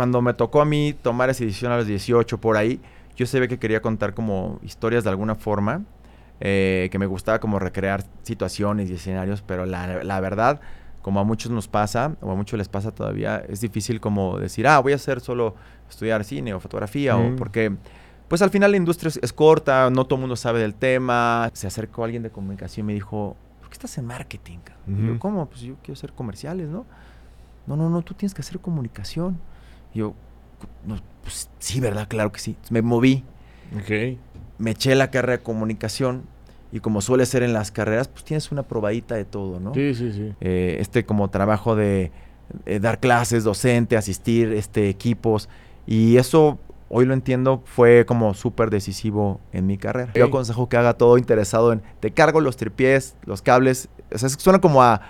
cuando me tocó a mí tomar esa decisión a los 18 por ahí, yo sabía que quería contar como historias de alguna forma, eh, que me gustaba como recrear situaciones y escenarios, pero la, la, verdad, como a muchos nos pasa, o a muchos les pasa todavía, es difícil como decir, ah, voy a hacer solo estudiar cine o fotografía, o porque pues al final la industria es, corta, no todo el mundo sabe del tema. Se acercó alguien de comunicación y me dijo, ¿por qué estás en marketing? y yo, ¿cómo? Pues yo quiero hacer comerciales, ¿no? No, no, no, tú tienes que hacer comunicación. Yo, pues sí, ¿verdad? Claro que sí. Me moví. Ok. Me eché la carrera de comunicación y como suele ser en las carreras, pues tienes una probadita de todo, ¿no? Sí, sí, sí. Eh, este como trabajo de eh, dar clases, docente, asistir, este, equipos. Y eso hoy lo entiendo, fue como súper decisivo en mi carrera. Yo aconsejo que haga todo interesado en, te cargo los tripiés, los cables, o sea, suena como a,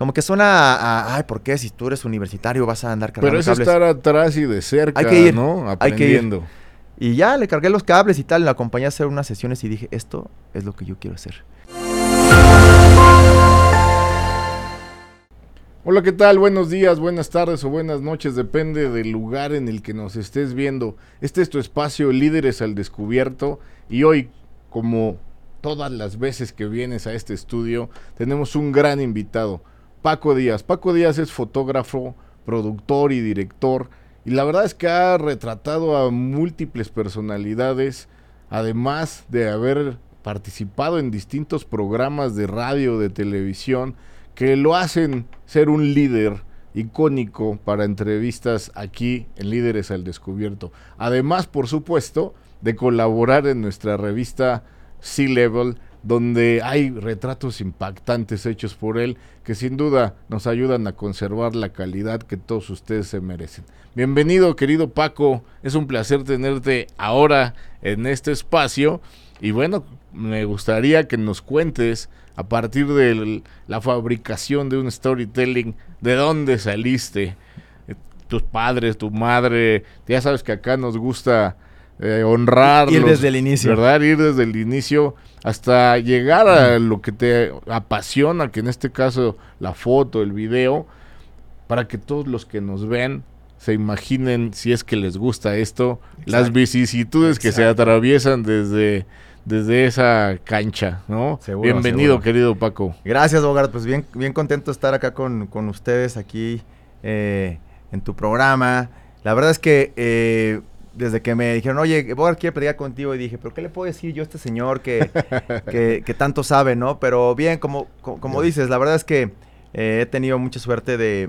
como que suena a, ay, ¿por qué? Si tú eres universitario vas a andar cargando Pero es estar atrás y de cerca, hay que ir, ¿no? Aprendiendo. Hay que ir. Y ya le cargué los cables y tal, le acompañé a hacer unas sesiones y dije, esto es lo que yo quiero hacer. Hola, ¿qué tal? Buenos días, buenas tardes o buenas noches, depende del lugar en el que nos estés viendo. Este es tu espacio Líderes al Descubierto y hoy, como todas las veces que vienes a este estudio, tenemos un gran invitado, Paco Díaz. Paco Díaz es fotógrafo, productor y director y la verdad es que ha retratado a múltiples personalidades, además de haber participado en distintos programas de radio, de televisión, que lo hacen ser un líder icónico para entrevistas aquí en Líderes al Descubierto. Además, por supuesto, de colaborar en nuestra revista Sea Level, donde hay retratos impactantes hechos por él que sin duda nos ayudan a conservar la calidad que todos ustedes se merecen. Bienvenido, querido Paco, es un placer tenerte ahora en este espacio. Y bueno, me gustaría que nos cuentes a partir de la fabricación de un storytelling, de dónde saliste, eh, tus padres, tu madre, ya sabes que acá nos gusta eh, honrar. Ir desde el inicio. ¿Verdad? Ir desde el inicio hasta llegar a lo que te apasiona, que en este caso la foto, el video, para que todos los que nos ven se imaginen si es que les gusta esto, las vicisitudes que se atraviesan desde desde esa cancha, ¿no? Bienvenido, querido Paco. Gracias, Bogart. Pues bien, bien contento de estar acá con, ustedes aquí eh, en tu programa. La verdad es que eh, desde que me dijeron, oye, Bogart quiere platicar contigo, y dije, pero ¿qué le puedo decir yo a este señor que, que, tanto sabe, no? Pero bien, como, como, dices, la verdad es que eh, he tenido mucha suerte de,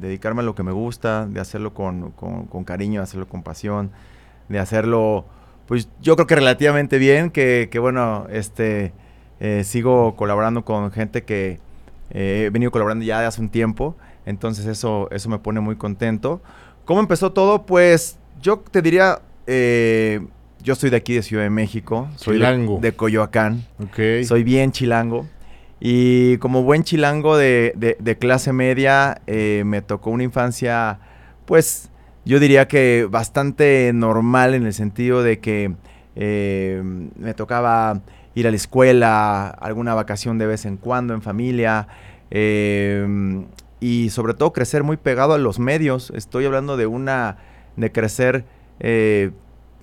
dedicarme a lo que me gusta, de hacerlo con, con cariño, de hacerlo con pasión, de hacerlo pues yo creo que relativamente bien, que, bueno, este, eh, sigo colaborando con gente que eh, he venido colaborando ya de hace un tiempo, entonces eso, eso me pone muy contento. ¿Cómo empezó todo? Pues yo te diría, eh, yo soy de aquí de Ciudad de México, soy de, Coyoacán, soy bien chilango. Y como buen chilango de, de clase media, me tocó una infancia, pues, yo diría que bastante normal en el sentido de que eh, me tocaba ir a la escuela, alguna vacación de vez en cuando en familia, eh, y sobre todo crecer muy pegado a los medios. Estoy hablando de una, de crecer eh,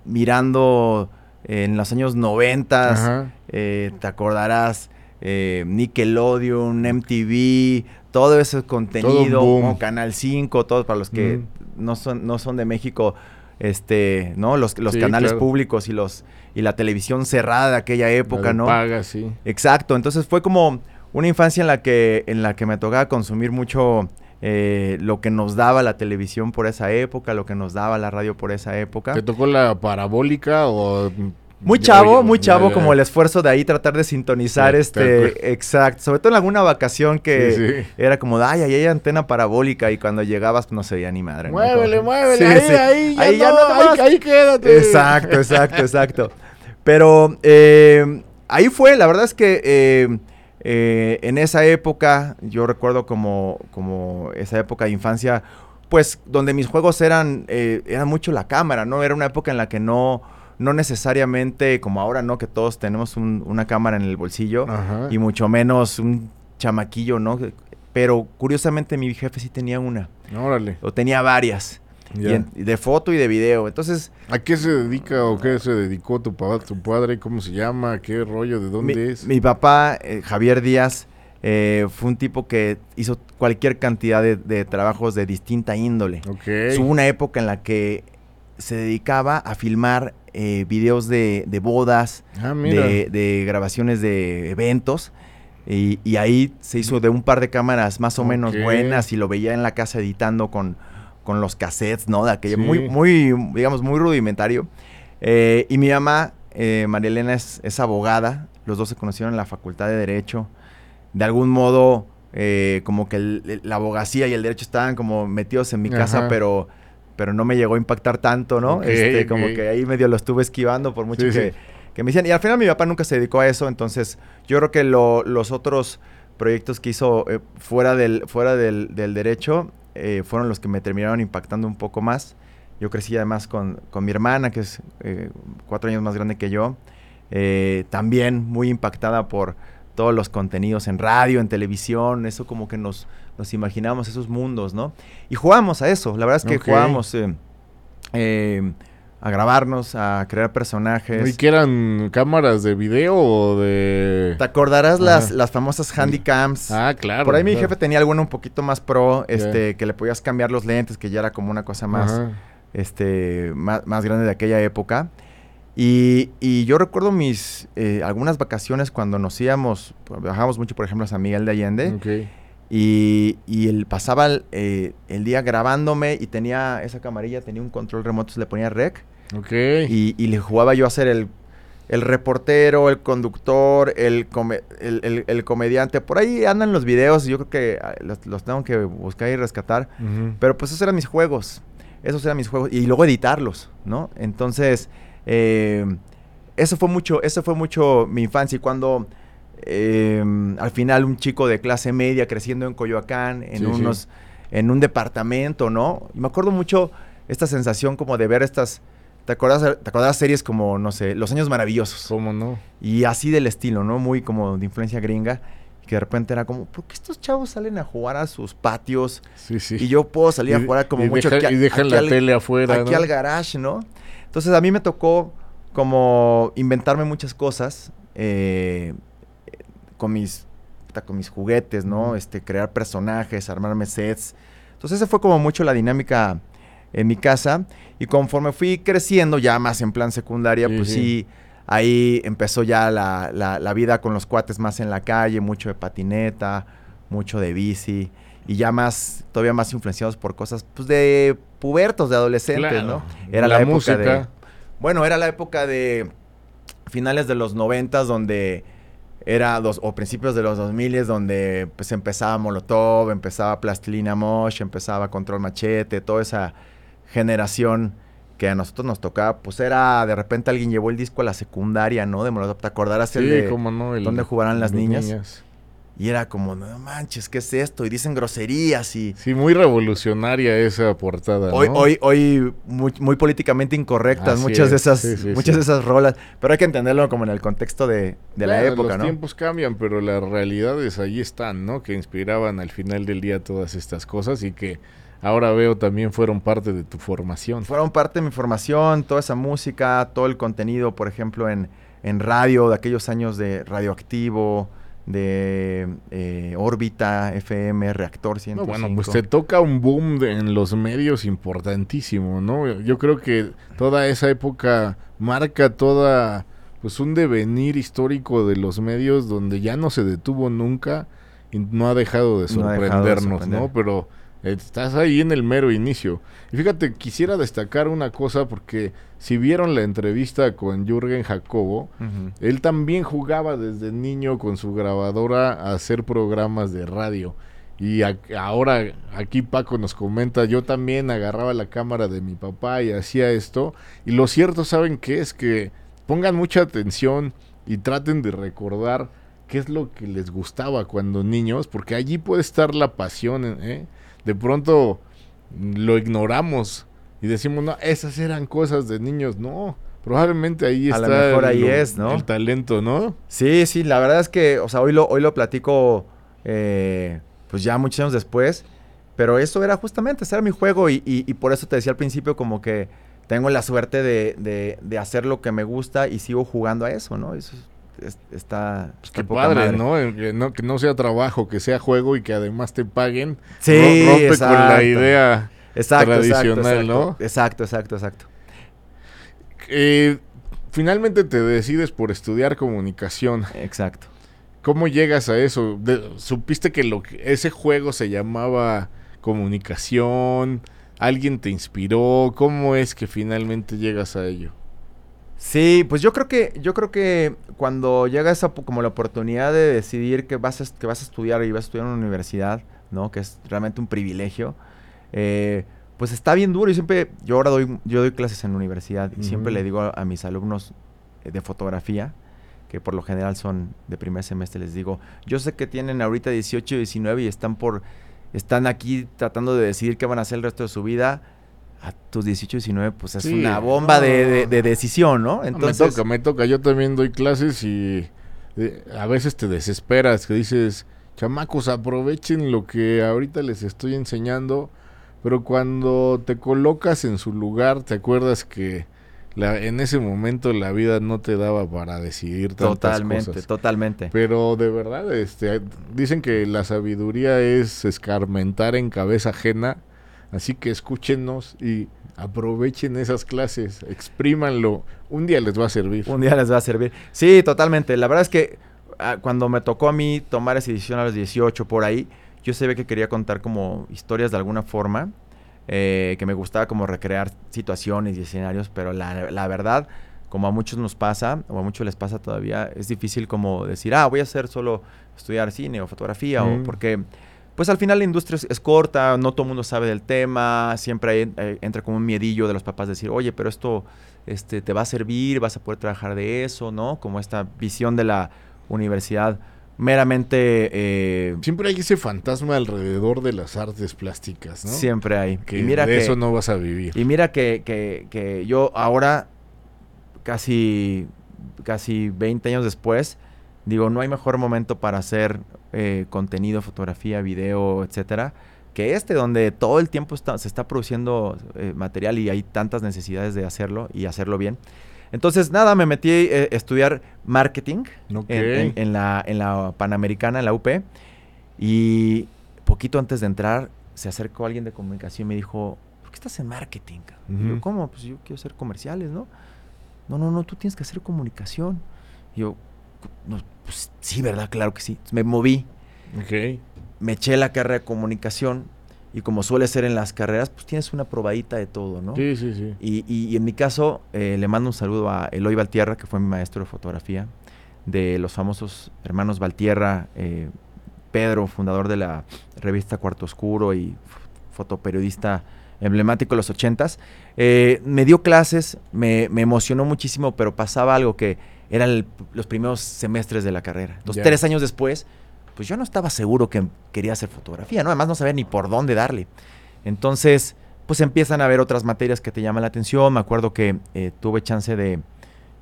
mirando en los años 90, te acordarás, Nickelodeon, MTV, todo ese contenido, Canal 5, todos para los que no son, no son de México, este, ¿no? Los, los canales públicos y los y la televisión cerrada de aquella época, ¿no? Paga, sí. Exacto. Entonces fue como una infancia en la que, en la que me tocaba consumir mucho eh, lo que nos daba la televisión por esa época, lo que nos daba la radio por esa época. ¿Te tocó la parabólica o muy chavo, muy chavo, como el esfuerzo de ahí tratar de sintonizar este, exacto, sobre todo en alguna vacación que era como, ay, ahí hay antena parabólica y cuando llegabas pues, no se veía ni madre. Muévele, muévele, ahí, ahí, ya, no, ahí, quédate. Exacto, exacto, exacto. Pero eh, ahí fue, la verdad es que eh, eh, en esa época, yo recuerdo como, como esa época de infancia, pues donde mis juegos eran, eran mucho la cámara, ¿no? Era una época en la que no no necesariamente como ahora, ¿no? Que todos tenemos una cámara en el bolsillo y mucho menos un chamaquillo, ¿no? Pero curiosamente mi jefe sí tenía una. Órale. O tenía varias. De foto y de video. Entonces... ¿A qué se dedica o qué se dedicó tu papá, tu padre? ¿Cómo se llama? ¿Qué rollo? ¿De dónde es? Mi papá, eh, Javier Díaz, eh, fue un tipo que hizo cualquier cantidad de, trabajos de distinta índole. Hubo una época en la que se dedicaba a filmar eh, videos de, bodas, ah, de, grabaciones de eventos. Y, ahí se hizo de un par de cámaras más o menos buenas y lo veía en la casa editando con, con los cassettes, ¿no? De aquello, muy, muy, digamos, muy rudimentario. Eh, y mi mamá, eh, María Elena, es, abogada. Los dos se conocieron en la Facultad de Derecho. De algún modo, eh, como que la abogacía y el derecho estaban como metidos en mi casa, pero pero no me llegó a impactar tanto, ¿no? este, Como que ahí medio lo estuve esquivando por mucho que, que, me decían. Y al final mi papá nunca se dedicó a eso, entonces yo creo que los otros proyectos que hizo fuera, del, fuera del, del derecho eh, fueron los que me terminaron impactando un poco más. Yo crecí además con, con mi hermana, que es eh, cuatro años más grande que yo, eh, también muy impactada por todos los contenidos en radio, en televisión, eso como que nos, nos imaginamos esos mundos, ¿no? Y jugamos a eso, la verdad es que jugamos a grabarnos, a crear personajes. ¿Y que eran cámaras de video o de...? ¿Te acordarás las, las famosas handycams? Ah, claro. Por ahí mi jefe tenía alguna un poquito más pro, este, que le podías cambiar los lentes, que ya era como una cosa más, este, más, grande de aquella época. Y, y yo recuerdo mis, eh, algunas vacaciones cuando nos íbamos, viajábamos mucho, por ejemplo, a San Miguel de Allende. Okay. Y, y él pasaba el, eh, el, día grabándome y tenía esa camarilla, tenía un control remoto, se le ponía rec. Ok. Y, y, le jugaba yo a ser el, el reportero, el conductor, el, el, el, comediante. Por ahí andan los videos, yo creo que ah, los, tengo que buscar y rescatar. Pero pues esos eran mis juegos. Esos eran mis juegos. Y luego editarlos, ¿no? Entonces, eh, eso fue mucho, eso fue mucho mi infancia. Y cuando Em, al final un chico de clase media creciendo en Coyoacán, en unos, en un departamento, ¿no? Y me acuerdo mucho esta sensación como de ver estas, ¿te acuerdas, te acuerdas series como, no sé, Los Años Maravillosos? ¿Cómo no? Y así del estilo, ¿no? Muy como de influencia gringa. Que de repente era como, ¿por qué estos chavos salen a jugar a sus patios? Sí, sí. Y yo puedo salir a jugar como mucho Y dejan la tele afuera. Aquí al garage, ¿no? Entonces a mí me tocó como inventarme muchas cosas. Eh, con mis, con mis juguetes, ¿no? Este, crear personajes, armarme sets. Entonces esa fue como mucho la dinámica en mi casa. Y conforme fui creciendo, ya más en plan secundaria, pues sí. ahí empezó ya la, vida con los cuates más en la calle, mucho de patineta, mucho de bici. Y ya más, todavía más influenciados por cosas, pues de pubertos, de adolescentes, ¿no? Era la, época de... Bueno, era la época de finales de los noventas donde era dos, o principios de los 2000 donde pues empezaba Molotov, empezaba Plastilina Mosh, empezaba Control Machete, toda esa generación que a nosotros nos tocaba, pues era de repente alguien llevó el disco a la secundaria, ¿no? De Molotov, ¿te acordarás el de no, el, donde jugarán las niñas? Y era como, no manches, ¿qué es esto? Y dicen groserías y... Sí, muy revolucionaria esa portada, Hoy, hoy, hoy muy, muy políticamente incorrectas muchas de esas muchas de esas rolas, pero hay que entenderlo como en el contexto de, la época, ¿no? Los tiempos cambian, pero las realidades ahí están, ¿no? Que inspiraban al final del día todas estas cosas y que ahora veo también fueron parte de tu formación. Fueron parte de mi formación, toda esa música, todo el contenido, por ejemplo, en, en radio, de aquellos años de radioactivo de eh, órbita, FM, reactor 105. bueno, pues te toca un boom en los medios importantísimo, ¿no? Yo creo que toda esa época marca toda, pues un devenir histórico de los medios donde ya no se detuvo nunca y no ha dejado de sorprendernos, ¿no? Pero Estás ahí en el mero inicio. Y fíjate, quisiera destacar una cosa porque si vieron la entrevista con Jürgen Jacobo, él también jugaba desde niño con su grabadora a hacer programas de radio. Y ahora aquí Paco nos comenta, yo también agarraba la cámara de mi papá y hacía esto. Y lo cierto, ¿saben qué? Es que pongan mucha atención y traten de recordar qué es lo que les gustaba cuando niños, porque allí puede estar la pasión, ¿eh? De pronto lo ignoramos y decimos, no, esas eran cosas de niños. No, probablemente ahí está mejor ahí es, ¿no? el talento, ¿no? Sí, sí, la verdad es que, o sea, hoy lo, hoy lo platico, eh, pues ya muchos años después, Pero eso era justamente, ese era mi juego y, y, y por eso te decía al principio como que tengo la suerte de, de, de, hacer lo que me gusta y sigo jugando a eso, ¿no? Eso es, está... Pues qué padre, ¿no? Que, ¿no? que no sea trabajo, que sea juego y que además te paguen. Sí, rompe exacto. con la idea exacto, tradicional, exacto, ¿no? Exacto, exacto, exacto. Eh, finalmente te decides por estudiar comunicación. Exacto. ¿Cómo llegas a eso? De, ¿Supiste que, lo, ese juego se llamaba comunicación? ¿Alguien te inspiró? ¿Cómo es que finalmente llegas a ello? Sí, pues yo creo que yo creo que cuando llega esa como la oportunidad de decidir que vas a, que vas a estudiar y vas a estudiar en una universidad, ¿no? Que es realmente un privilegio. Eh, pues está bien duro. y siempre, yo ahora doy, yo doy clases en la universidad y siempre le digo a, a, mis alumnos de fotografía, que por lo general son de primer semestre, les digo, yo sé que tienen ahorita 18 y 19 y están por, están aquí tratando de decidir qué van a hacer el resto de su vida. A tus 18 y 19, pues es sí, una bomba no. de, de, de, decisión, ¿no? Entonces, me toca, me toca. Yo también doy clases y eh, a veces te desesperas, que dices, chamacos, aprovechen lo que ahorita les estoy enseñando pero cuando te colocas en su lugar, te acuerdas que la, en ese momento la vida no te daba para decidir tantas totalmente, cosas. Totalmente, Pero de verdad, este, dicen que la sabiduría es escarmentar en cabeza ajena, así que escúchenos y aprovechen esas clases, exprímanlo, un día les va a servir. Un día les va a servir. Sí, totalmente. La verdad es que ah, cuando me tocó a mí tomar esa decisión a los 18 por ahí, yo sabía que quería contar como historias de alguna forma, eh, que me gustaba como recrear situaciones y escenarios, pero la, la, verdad, como a muchos nos pasa, o a muchos les pasa todavía, es difícil como decir, ah, voy a hacer solo estudiar cine o fotografía, mm. o porque pues al final la industria es, es, corta, no todo el mundo sabe del tema, siempre hay, eh, entra como un miedillo de los papás decir, oye, pero esto este, te va a servir, vas a poder trabajar de eso, ¿no? Como esta visión de la universidad meramente... Eh, Siempre hay ese fantasma alrededor de las artes plásticas, ¿no? Siempre hay. Que y mira de que, eso no vas a vivir. Y mira que, que, que yo ahora, casi, casi 20 años después, digo, no hay mejor momento para hacer eh, contenido, fotografía, video, etcétera, que este, donde todo el tiempo está, se está produciendo eh, material y hay tantas necesidades de hacerlo y hacerlo bien. Entonces, nada, me metí eh, a estudiar marketing okay. en, en, en, la, en la Panamericana, en la UP. Y poquito antes de entrar, se acercó alguien de comunicación y me dijo, ¿por qué estás en marketing? Uh -huh. Y yo, ¿cómo? Pues yo quiero hacer comerciales, ¿no? No, no, no, tú tienes que hacer comunicación. Y yo, no, pues sí, ¿verdad? Claro que sí. Entonces, me moví. Okay. Me eché la carrera de comunicación y como suele ser en las carreras, pues tienes una probadita de todo, ¿no? Sí, sí, sí. Y, y, y en mi caso, eh, le mando un saludo a Eloy Valtierra, que fue mi maestro de fotografía, de los famosos hermanos Valtierra, eh, Pedro, fundador de la revista Cuarto Oscuro y fotoperiodista emblemático de los ochentas. Eh, me dio clases, me, me, emocionó muchísimo, pero pasaba algo que eran los primeros semestres de la carrera. Entonces, yeah. tres años después pues yo no estaba seguro que quería hacer fotografía, ¿no? Además no sabía ni por dónde darle. Entonces, pues empiezan a haber otras materias que te llaman la atención. Me acuerdo que eh, tuve chance de,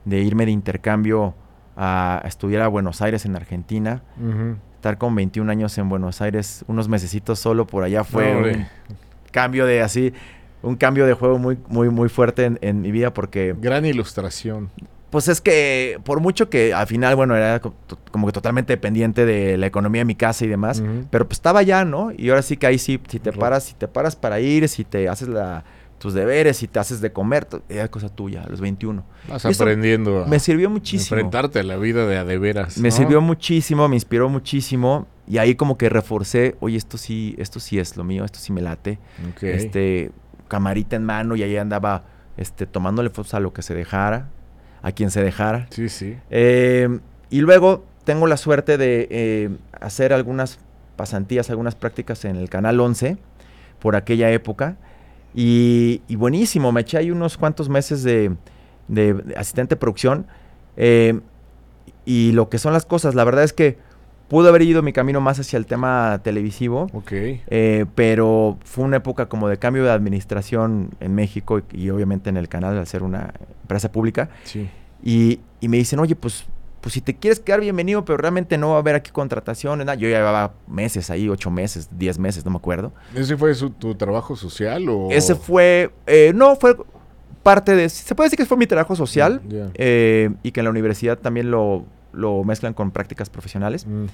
de, irme de intercambio a, a, estudiar a Buenos Aires, en Argentina. Uh -huh. Estar con 21 años en Buenos Aires, unos mesecitos solo por allá fue no, un cambio de así, un cambio de juego muy, muy, muy fuerte en, en mi vida porque... Gran ilustración pues es que por mucho que al final, bueno, era como que totalmente dependiente de la economía de mi casa y demás, uh -huh. pero pues estaba ya, ¿no? Y ahora sí que ahí sí, si te paras, si te paras para ir, si te haces la, tus deberes, si te haces de comer, es cosa tuya, a los 21. Vas aprendiendo. me sirvió muchísimo. Enfrentarte a la vida de a de veras. Me ¿no? sirvió muchísimo, me inspiró muchísimo. Y ahí como que reforcé, oye, esto sí, esto sí es lo mío, esto sí me late. Okay. Este, camarita en mano y ahí andaba este, tomándole fotos a lo que se dejara a quien se dejara. Sí, sí. Eh, y luego tengo la suerte de eh, hacer algunas pasantías, algunas prácticas en el Canal 11 por aquella época. Y, y buenísimo, me eché ahí unos cuantos meses de, de, de asistente de producción. Eh, y lo que son las cosas, la verdad es que pudo haber ido mi camino más hacia el tema televisivo. Ok. Eh, pero fue una época como de cambio de administración en México y, y obviamente en el canal al ser una empresa pública. Sí. Y, y, me dicen, oye, pues pues si te quieres quedar bienvenido, pero realmente no va a haber aquí contrataciones. nada. Yo ya llevaba meses ahí, ocho meses, diez meses, no me acuerdo. ¿Ese fue su- tu trabajo social o...? Ese fue, eh, no, fue parte de, se puede decir que fue mi trabajo social Mm, eh, y que en la universidad también lo, lo mezclan con prácticas profesionales. Mm,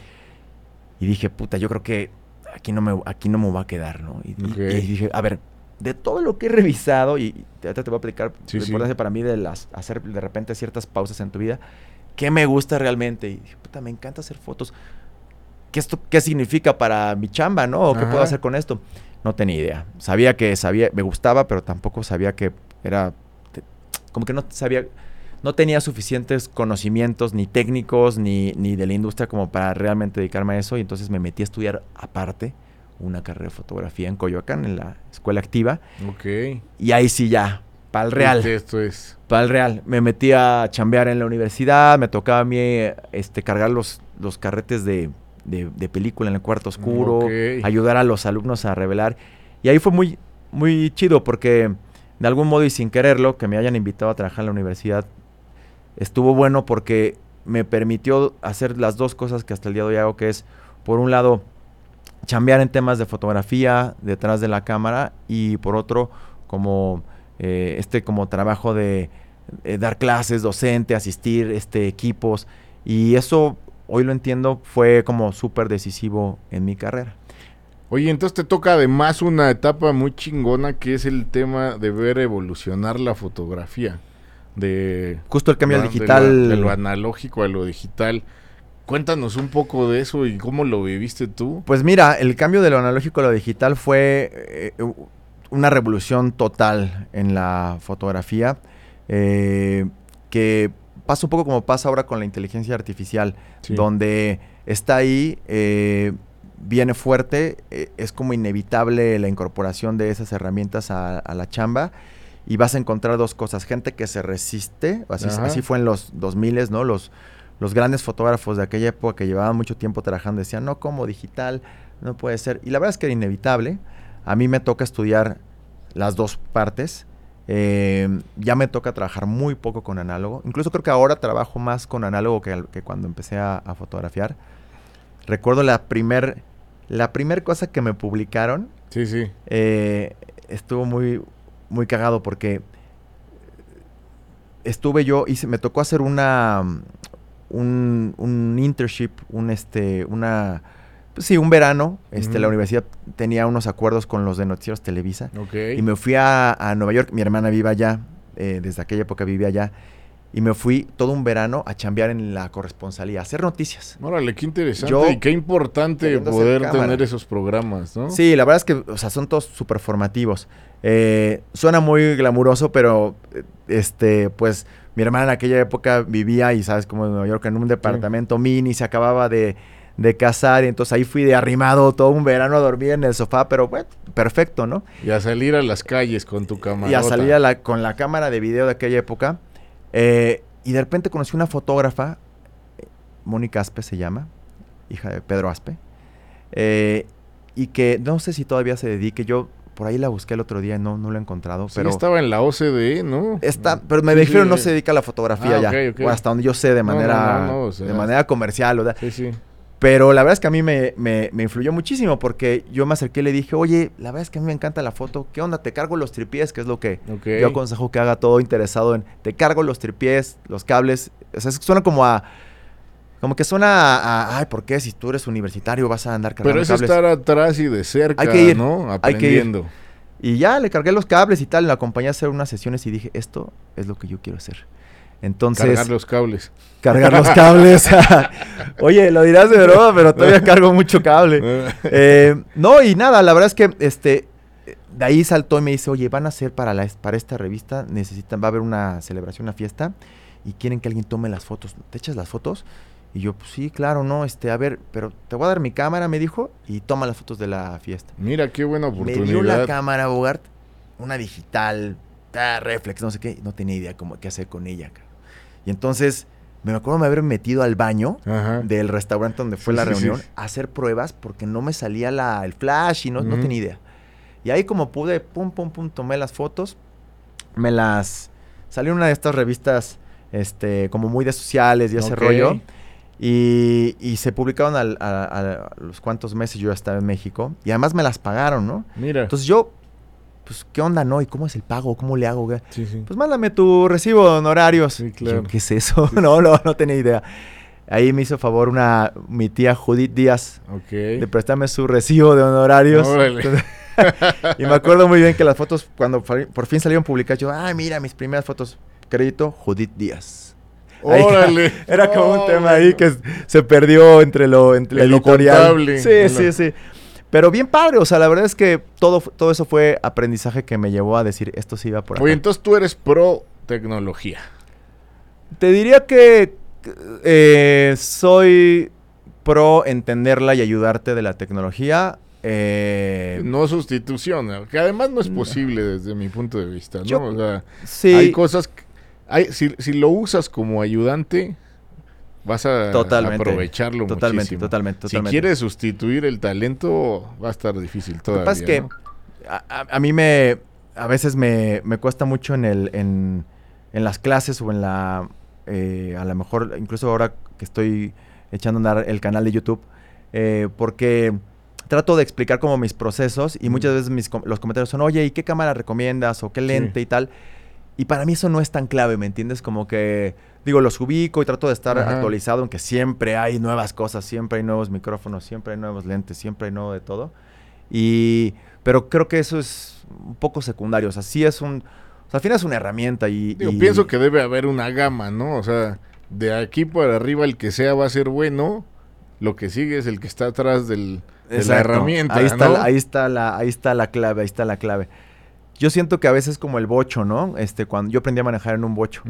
Y dije, puta, yo creo que aquí no me, aquí no me va a quedar, ¿no? Y, y- Ok. y dije, a ver, de todo lo que he revisado, y ahorita te voy a explicar Sí, la sí. importancia para mí de las, hacer de repente ciertas pausas en tu vida, ¿qué me gusta realmente? Y dije, puta, me encanta hacer fotos. ¿Qué, esto, ¿Qué significa para mi chamba, no? ¿O qué puedo hacer con esto? No tenía idea. Sabía que sabía, me gustaba, pero tampoco sabía que era, te- como que no sabía, no tenía suficientes conocimientos ni técnicos ni, ni de la industria como para realmente dedicarme a eso y entonces me metí a estudiar aparte una carrera de fotografía en Coyoacán, en la escuela activa, Ok. y ahí sí ya, para el real. Este, Esto es... Para el real. Me metí a chambear en la universidad, me tocaba a mí eh, este, cargar los, los carretes de, de- de película en el cuarto oscuro, Ok. ayudar a los alumnos a revelar. Y ahí fue muy, muy chido porque de algún modo y sin quererlo, que me hayan invitado a trabajar en la universidad, estuvo bueno porque me permitió hacer las dos cosas que hasta el día de hoy hago, que es, por un lado, chambear en temas de fotografía detrás de la cámara y por otro, como eh, este como trabajo de eh, dar clases, docente, asistir este, equipos. Y eso, hoy lo entiendo, fue como súper decisivo en mi carrera. Oye, entonces te toca además una etapa muy chingona que es el tema de ver evolucionar la fotografía. De, Justo el cambio al ¿no? de digital. lo- de lo analógico a lo digital. Cuéntanos un poco de eso y cómo lo viviste tú. Pues mira, el cambio de lo analógico a lo digital fue eh, una revolución total en la fotografía, eh, que pasa un poco como pasa ahora con la inteligencia artificial, Sí. donde está ahí, eh, viene fuerte, eh, es como inevitable la incorporación de esas herramientas a, a la chamba. Y vas a encontrar dos cosas, gente que se resiste, así, así fue en los 2000, ¿no? Los, los grandes fotógrafos de aquella época que llevaban mucho tiempo trabajando decían, no, como digital, no puede ser. Y la verdad es que era inevitable. A mí me toca estudiar las dos partes. Eh, ya me toca trabajar muy poco con análogo. Incluso creo que ahora trabajo más con análogo que, cuando empecé a, a fotografiar. Recuerdo la primer, la primer cosa que me publicaron. Sí, sí. eh, estuvo muy, muy cagado porque estuve yo, hice, me tocó hacer una un, un internship, un este, una pues sí, un verano. Este, la universidad tenía unos acuerdos con los de Noticieros Televisa. Y me fui a, a Nueva York. Mi hermana vive allá. eh, desde aquella época vivía allá. Y me fui todo un verano a chambear en la corresponsalía, a hacer noticias. Órale, qué interesante Yo y qué importante poder tener esos programas, ¿no? Sí, la verdad es que, o sea, son todos súper formativos. Eh, suena muy glamuroso, pero, este, pues, mi hermana en aquella época vivía, y sabes, como en Nueva York, en un departamento mini, se acababa de, de casar, y entonces ahí fui de arrimado todo un verano a dormir en el sofá, pero, bueno, perfecto, ¿no? Y a salir a las calles con tu cámara. Y a salir a la- con la cámara de video de aquella época. eh, y de repente conocí una fotógrafa, Mónica Aspe se llama, hija de Pedro Aspe, eh, y que no sé si todavía se dedique. Yo por ahí la busqué el otro día y no, no la he encontrado. Sí, pero estaba en la OCDE, ¿no? está, pero me dijeron no se dedica a la fotografía Ah, ya. ok, ok. O hasta donde yo sé de manera, no, no, o sea- de manera comercial. o de- Sí, sí. pero la verdad es que a mí me, me- me influyó muchísimo porque yo me acerqué y le dije, oye, la verdad es que a mí me encanta la foto. ¿Qué onda? Te cargo los tripiés, que es lo que yo aconsejo que haga todo interesado en. Te cargo los tripiés, los cables. O sea, suena como a. Como que suena a, a, Ay, ¿por qué? Si tú eres universitario vas a andar cargando Pero es cables. estar atrás y de cerca, Hay que ir, ¿no? hay que ir. Aprendiendo. Y ya le cargué los cables y tal. Le acompañé a hacer unas sesiones y dije, esto es lo que yo quiero hacer. Entonces. Cargar los cables. cargar los cables. Oye, lo dirás de broma, pero todavía cargo mucho cable. Eh, no, y nada, la verdad es que este de ahí saltó y me dice, oye, van a hacer para, la, para esta revista, necesitan, va a haber una celebración, una fiesta, y quieren que alguien tome las fotos. ¿Te echas las fotos? Y yo, pues sí, claro, no, este, a ver, pero te voy a dar mi cámara, me dijo, y toma las fotos de la fiesta. Mira, qué buena Me dio la oportunidad. cámara, Bogart, una digital, ah, reflex, no sé qué, no tenía idea cómo qué hacer con ella. cabrón. Y entonces, me acuerdo de haber metido al baño Ajá. del restaurante donde fue Sí, la sí, sí. reunión a hacer pruebas porque no me salía la, el flash y no, no tenía idea. Y ahí como pude, pum, pum, pum, tomé las fotos, me las... Salió una de estas revistas este, como muy de sociales y ese Ok. rollo. Y, y se publicaron al- a, a los cuantos meses yo ya estaba en México. Y además me las pagaron, ¿no? Mira. Entonces yo, pues, ¿qué onda, no? ¿Y cómo es el pago? ¿Cómo le hago? güey? sí, sí. Pues mándame tu recibo de honorarios. Sí, claro. yo, ¿Qué es eso? no, no, no tenía idea. Ahí me hizo favor una, mi tía Judith Díaz ok. de prestarme su recibo de honorarios. Órale. Entonces- y me acuerdo muy bien que las fotos, cuando por fin salieron publicadas, yo, ah, mira, mis primeras fotos, crédito, Judith Díaz. Órale. Era como un tema ahí que se perdió entre lo, entre En el editorial. contable. Sí, sí, sí. Pero bien padre, o sea, la verdad es que todo, todo eso fue aprendizaje que me llevó a decir, esto sí iba por acá. Oye, entonces tú eres pro tecnología. Te diría que eh, soy pro entenderla y ayudarte de la tecnología. eh, No sustitución, ¿no? que además no es posible desde mi punto de vista, ¿no? Yo- o sea, sí, hay cosas, que- hay, si, si lo usas como ayudante, vas a Totalmente. aprovecharlo totalmente, muchísimo. totalmente, Si totalmente. quieres sustituir el talento, va a estar difícil Lo que todavía. pasa es que ¿no? a, a- a mí me, a veces me, me cuesta mucho en, el, en, en las clases o en la, eh, a lo mejor incluso ahora que estoy echando a andar el canal de YouTube, eh, porque trato de explicar como mis procesos y muchas veces mis com- los comentarios son, oye, ¿y qué cámara recomiendas? o qué lente y tal. Y para mí eso no es tan clave, ¿me entiendes? Como que, digo, los ubico y trato de estar Ajá. actualizado, aunque siempre hay nuevas cosas, siempre hay nuevos micrófonos, siempre hay nuevos lentes, siempre hay nuevo de todo. Y, pero creo que eso es un poco secundario, o sea, sí es un, o sea, al final es una herramienta y... Digo, y- pienso que debe haber una gama, ¿no? O sea, de aquí para arriba el que sea va a ser bueno, lo que sigue es el que está atrás del, de la herramienta, Ahí está, ¿no? la- ahí está la, ahí está la clave, ahí está la clave. Yo siento que a veces como el bocho, ¿no? Este, cuando yo aprendí a manejar en un bocho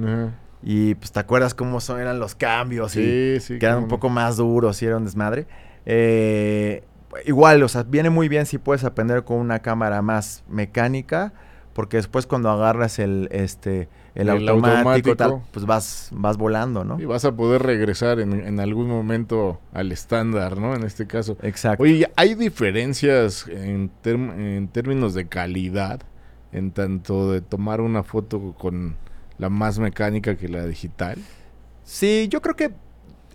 y pues te acuerdas cómo son, eran los cambios y Sí, sí. que eran un poco más duros y era un desmadre. Eh, igual, o sea, viene muy bien si puedes aprender con una cámara más mecánica, porque después cuando agarras el, este, el, El automático, y tal, automático. pues vas, vas volando, ¿no? Y vas a poder regresar en, en algún momento al estándar, ¿no? En este caso. Exacto. Oye, ¿hay diferencias en términos de calidad? En tanto de tomar una foto con la más mecánica que la digital. Sí, yo creo que,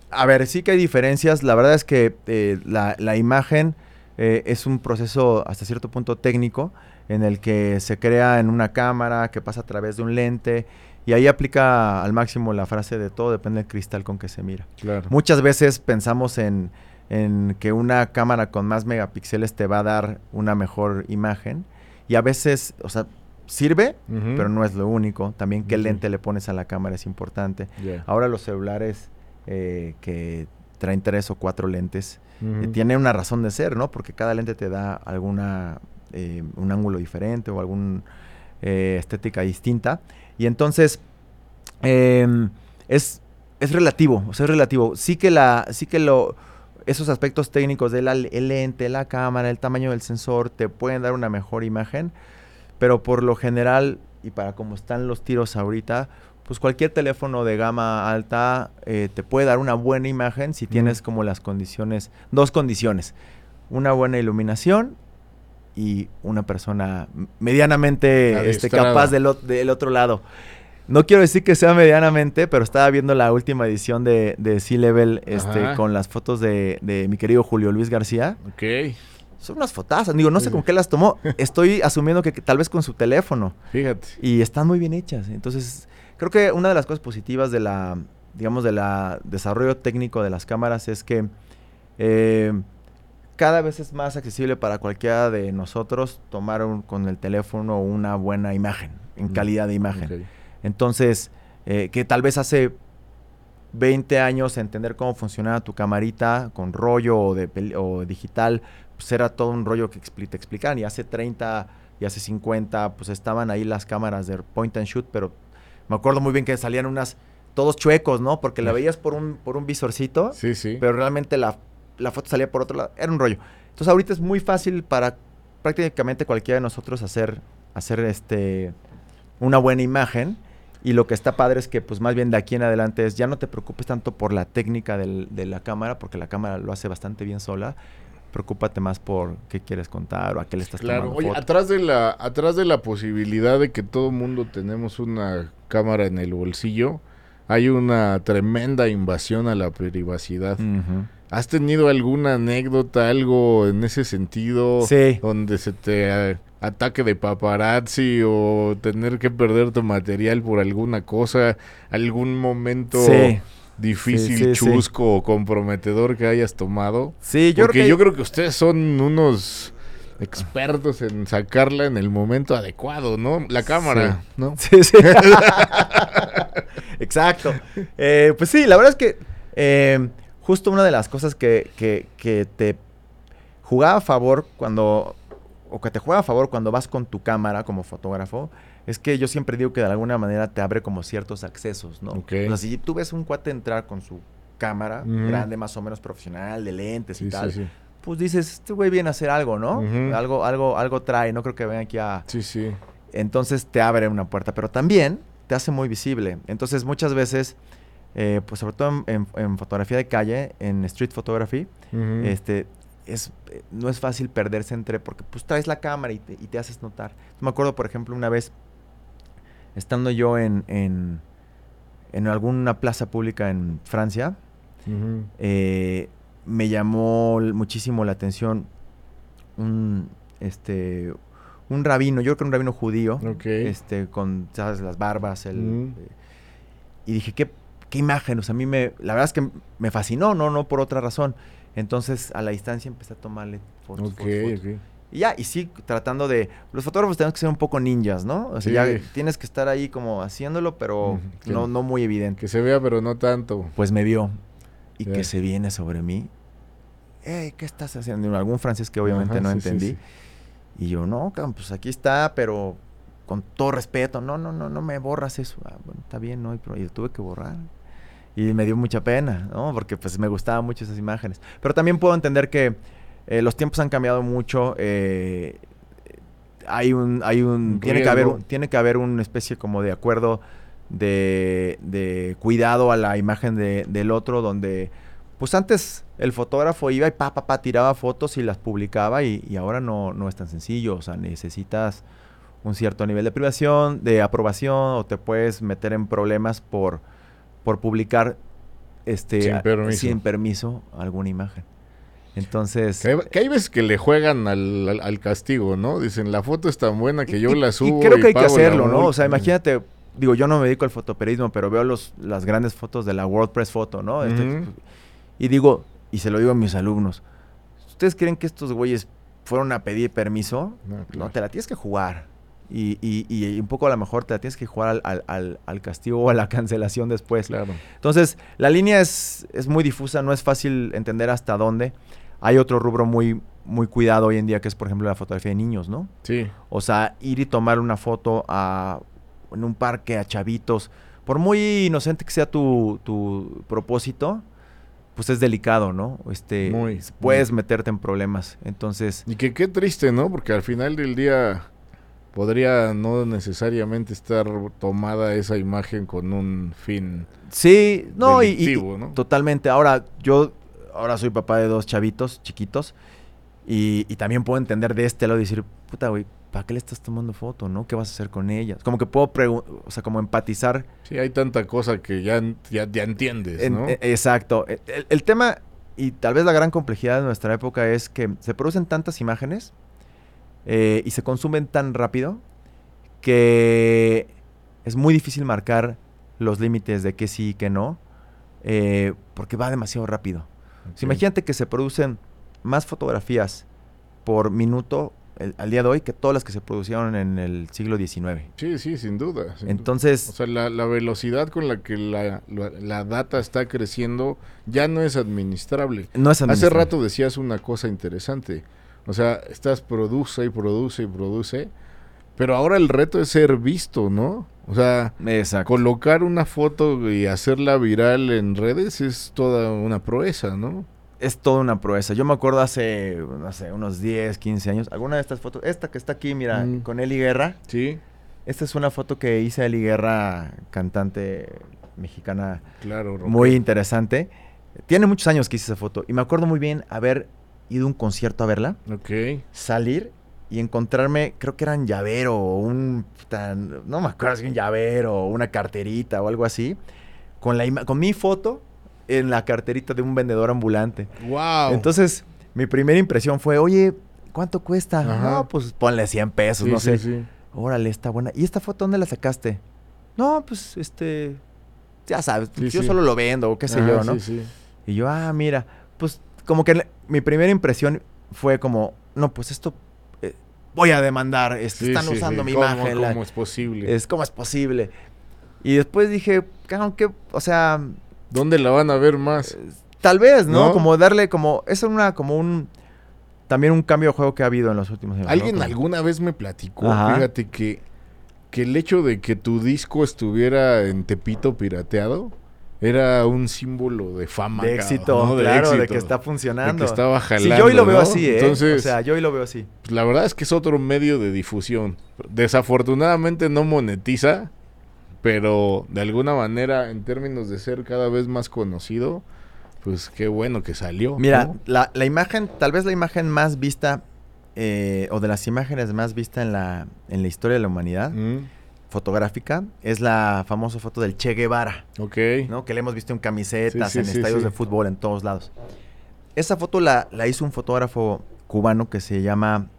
a ver, sí que hay diferencias. La verdad es que eh, la, la imagen eh, es un proceso hasta cierto punto técnico en el que se crea en una cámara, que pasa a través de un lente, y ahí aplica al máximo la frase de todo depende del cristal con que se mira. Claro. Muchas veces pensamos en, en que una cámara con más megapíxeles te va a dar una mejor imagen, y a veces, o sea, sirve, pero no es lo único. También qué lente le pones a la cámara es importante. Ahora los celulares eh, que traen tres o cuatro lentes eh, Ujú. tienen una razón de ser, ¿no? Porque cada lente te da alguna eh, un ángulo diferente o alguna estética distinta. Y entonces em, es, es relativo, o sea, es relativo. Sí que la, sí que lo esos aspectos técnicos del lente, la cámara, el tamaño del sensor te pueden dar una mejor imagen, pero por lo general y para como están los tiros ahorita, pues cualquier teléfono de gama alta eh, te puede dar una buena imagen si tienes como las condiciones, dos condiciones, una buena iluminación y una persona medianamente este, capaz del otro lado. No quiero decir que sea medianamente, pero estaba viendo la última edición de, de Sea Level este, Ajá. con las fotos de, de mi querido Julio Luis García. Ok, Son unas fotazas. Digo, no sé con qué las tomó. Estoy asumiendo que, que tal vez con su teléfono. fíjate. Y están muy bien hechas. Entonces, creo que una de las cosas positivas de la, digamos, de la desarrollo técnico de las cámaras es que eh, cada vez es más accesible para cualquiera de nosotros tomar un- con el teléfono una buena imagen, en Mm, calidad de imagen. Entonces, eh, que tal vez hace 20 años entender cómo funcionaba tu camarita con rollo o, de o digital, pues era todo un rollo que expli- te explicaban. Y hace 30 y hace 50, pues estaban ahí las cámaras de point and shoot, pero me acuerdo muy bien que salían unas, todos chuecos, ¿no? Porque la veías por un, por un visorcito, Sí, sí. pero realmente la, la foto salía por otro lado. Era un rollo. Entonces ahorita es muy fácil para prácticamente cualquiera de nosotros hacer, hacer este, una buena imagen. Y lo que está padre es que pues más bien de aquí en adelante es ya no te preocupes tanto por la técnica del- de la cámara, porque la cámara lo hace bastante bien sola. Preocúpate más por qué quieres contar o a qué le estás Claro, tomando oye, foto. atrás de la atrás de la posibilidad de que todo mundo tenemos una cámara en el bolsillo, hay una tremenda invasión a la privacidad. ¿Has tenido alguna anécdota, algo en ese sentido? Sí. Donde se te ataque de paparazzi o tener que perder tu material por alguna cosa, algún momento difícil, chusco o comprometedor que hayas tomado. Sí, yo Porque yo creo que ustedes son unos expertos en sacarla en el momento adecuado, ¿no? La cámara, ¿no? Sí, sí. Exacto. Eh, pues sí, la verdad es que eh, justo una de las cosas que, que, que te jugaba a favor cuando o que te juega a favor cuando vas con tu cámara como fotógrafo, es que yo siempre digo que de alguna manera te abre como ciertos accesos, ¿no? O sea, si tú ves un cuate entrar con su cámara, grande, más o menos profesional, de lentes y tal, pues dices, este güey viene a hacer algo, ¿no? Algo, algo, algo trae, no creo que venga aquí a... Sí, sí. Entonces te abre una puerta, pero también te hace muy visible. Entonces muchas veces, eh, pues sobre todo en, fotografía de calle, en street photography, este, es, eh, no es fácil perderse entre, porque pues traes la cámara y te, haces notar. Me acuerdo, por ejemplo, una vez, estando yo en, en, en alguna plaza pública en Francia, eh, me llamó muchísimo la atención un, este, un rabino, yo creo que un rabino judío, este, con, ¿sabes? Las barbas, el... Eh, y dije, ¿qué, qué imagen, o sea, a mí me, la verdad es que me fascinó, no, no por otra razón. Entonces, a la distancia empecé a tomarle fotos. Y ya, y sí, tratando de... Los fotógrafos tenemos que ser un poco ninjas, ¿no? O sea, ya tienes que estar ahí como haciéndolo, pero no, no muy evidente. Que se vea, pero no tanto. Pues me vio. Y que se viene sobre mí. Hey, ¿qué estás haciendo? Algún francés que obviamente no entendí. y yo, no, pues aquí está, pero con todo respeto. No, no, no, no me borras eso. Ah, bueno, está bien, ¿no? Y tuve que borrar y me dio mucha pena, ¿no? Porque pues me gustaban mucho esas imágenes. Pero también puedo entender que eh, los tiempos han cambiado mucho. Eh, hay un, hay un, tiene que haber, tiene que haber una especie como de acuerdo de, de cuidado a la imagen de, del otro, donde, pues antes el fotógrafo iba y pa, pa, pa, tiraba fotos y las publicaba y, y ahora no, no es tan sencillo, o sea, necesitas un cierto nivel de privación, de aprobación, o te puedes meter en problemas por por publicar este sin permiso, alguna imagen. Entonces. Que hay, veces que le juegan al, castigo, ¿no? Dicen, la foto es tan buena que yo la subo. Y creo que hay que hacerlo, ¿no? O sea, imagínate, digo, yo no me dedico al fotoperismo, pero veo los, las grandes fotos de la WordPress Photo, ¿no? Este, y digo, y se lo digo a mis alumnos, ¿ustedes creen que estos güeyes fueron a pedir permiso? no te la tienes que jugar. Y, y, un poco a lo mejor te tienes que jugar al, al, al, castigo o a la cancelación después. Claro. Entonces, la línea es, es muy difusa, no es fácil entender hasta dónde. Hay otro rubro muy, muy cuidado hoy en día que es, por ejemplo, la fotografía de niños, ¿no? Sí. O sea, ir y tomar una foto a, en un parque a chavitos, por muy inocente que sea tu, tu propósito, pues es delicado, ¿no? Este, muy, puedes meterte en problemas. Entonces. Y que qué triste, ¿no? Porque al final del día podría no necesariamente estar tomada esa imagen con un fin. Sí, no, y, totalmente. Ahora, yo ahora soy papá de dos chavitos chiquitos y, también puedo entender de este lado y decir, puta, güey, ¿para qué le estás tomando foto, no? ¿Qué vas a hacer con ellas? Como que puedo, o sea, como empatizar. Sí, hay tanta cosa que ya, ya, entiendes, ¿no? E, exacto. E, el, el tema y tal vez la gran complejidad de nuestra época es que se producen tantas imágenes eh, y se consumen tan rápido que es muy difícil marcar los límites de qué sí y qué no, eh, porque va demasiado rápido. imagínate que se producen más fotografías por minuto al día de hoy que todas las que se producieron en el siglo XIX. Sí, sí, sin duda. Entonces... O sea, la, velocidad con la que la, la, data está creciendo ya no es administrable. No es administrable. Hace rato decías una cosa interesante. O sea, estás produce y produce y produce. Pero ahora el reto es ser visto, ¿no? O sea, colocar una foto y hacerla viral en redes es toda una proeza, ¿no? Es toda una proeza. Yo me acuerdo hace, no sé, unos 10, 15 años, alguna de estas fotos, esta que está aquí, mira, mm. con Eli Guerra. Sí. Esta es una foto que hice Eli Guerra, cantante mexicana. Claro, Muy interesante. Tiene muchos años que hice esa foto y me acuerdo muy bien haber ido a un concierto a verla. Ok. Salir y encontrarme, creo que eran llavero o un, no me acuerdo si un llavero o una carterita o algo así, con, la con mi foto en la carterita de un vendedor ambulante. ¡Wow! Entonces, mi primera impresión fue, oye, ¿cuánto cuesta? No, pues ponle 100 pesos, no sé. Sí, Órale, está buena. ¿Y esta foto dónde la sacaste? No, pues, este, ya sabes, yo solo lo vendo o qué sé yo, ¿no? Y yo, ah, mira, pues como que mi primera impresión fue como, no, pues esto eh, voy a demandar, están usando mi imagen. ¿Cómo es posible? Es como es posible. Y después dije, ¿qué? o sea... ¿Dónde la van a ver más? Eh, tal vez, ¿no? Como darle como, es una, como un, también un cambio de juego que ha habido en los últimos años. Alguien alguna vez me platicó, fíjate que, que el hecho de que tu disco estuviera en Tepito pirateado, era un símbolo de fama. De éxito, claro, de, que está funcionando. De que estaba jalando. Sí, yo hoy lo veo así, ¿eh? Entonces, o sea, yo hoy lo veo así. Pues, la verdad es que es otro medio de difusión. Desafortunadamente no monetiza, pero de alguna manera, en términos de ser cada vez más conocido, pues qué bueno que salió. Mira, la, la, imagen, tal vez la imagen más vista, eh, o de las imágenes más vistas en la, en la historia de la humanidad. Mm fotográfica es la famosa foto del Che Guevara. Ok. ¿no? Que le hemos visto en camisetas, en estadios de fútbol, en todos lados. Esa foto la, la, hizo un fotógrafo cubano que se llama.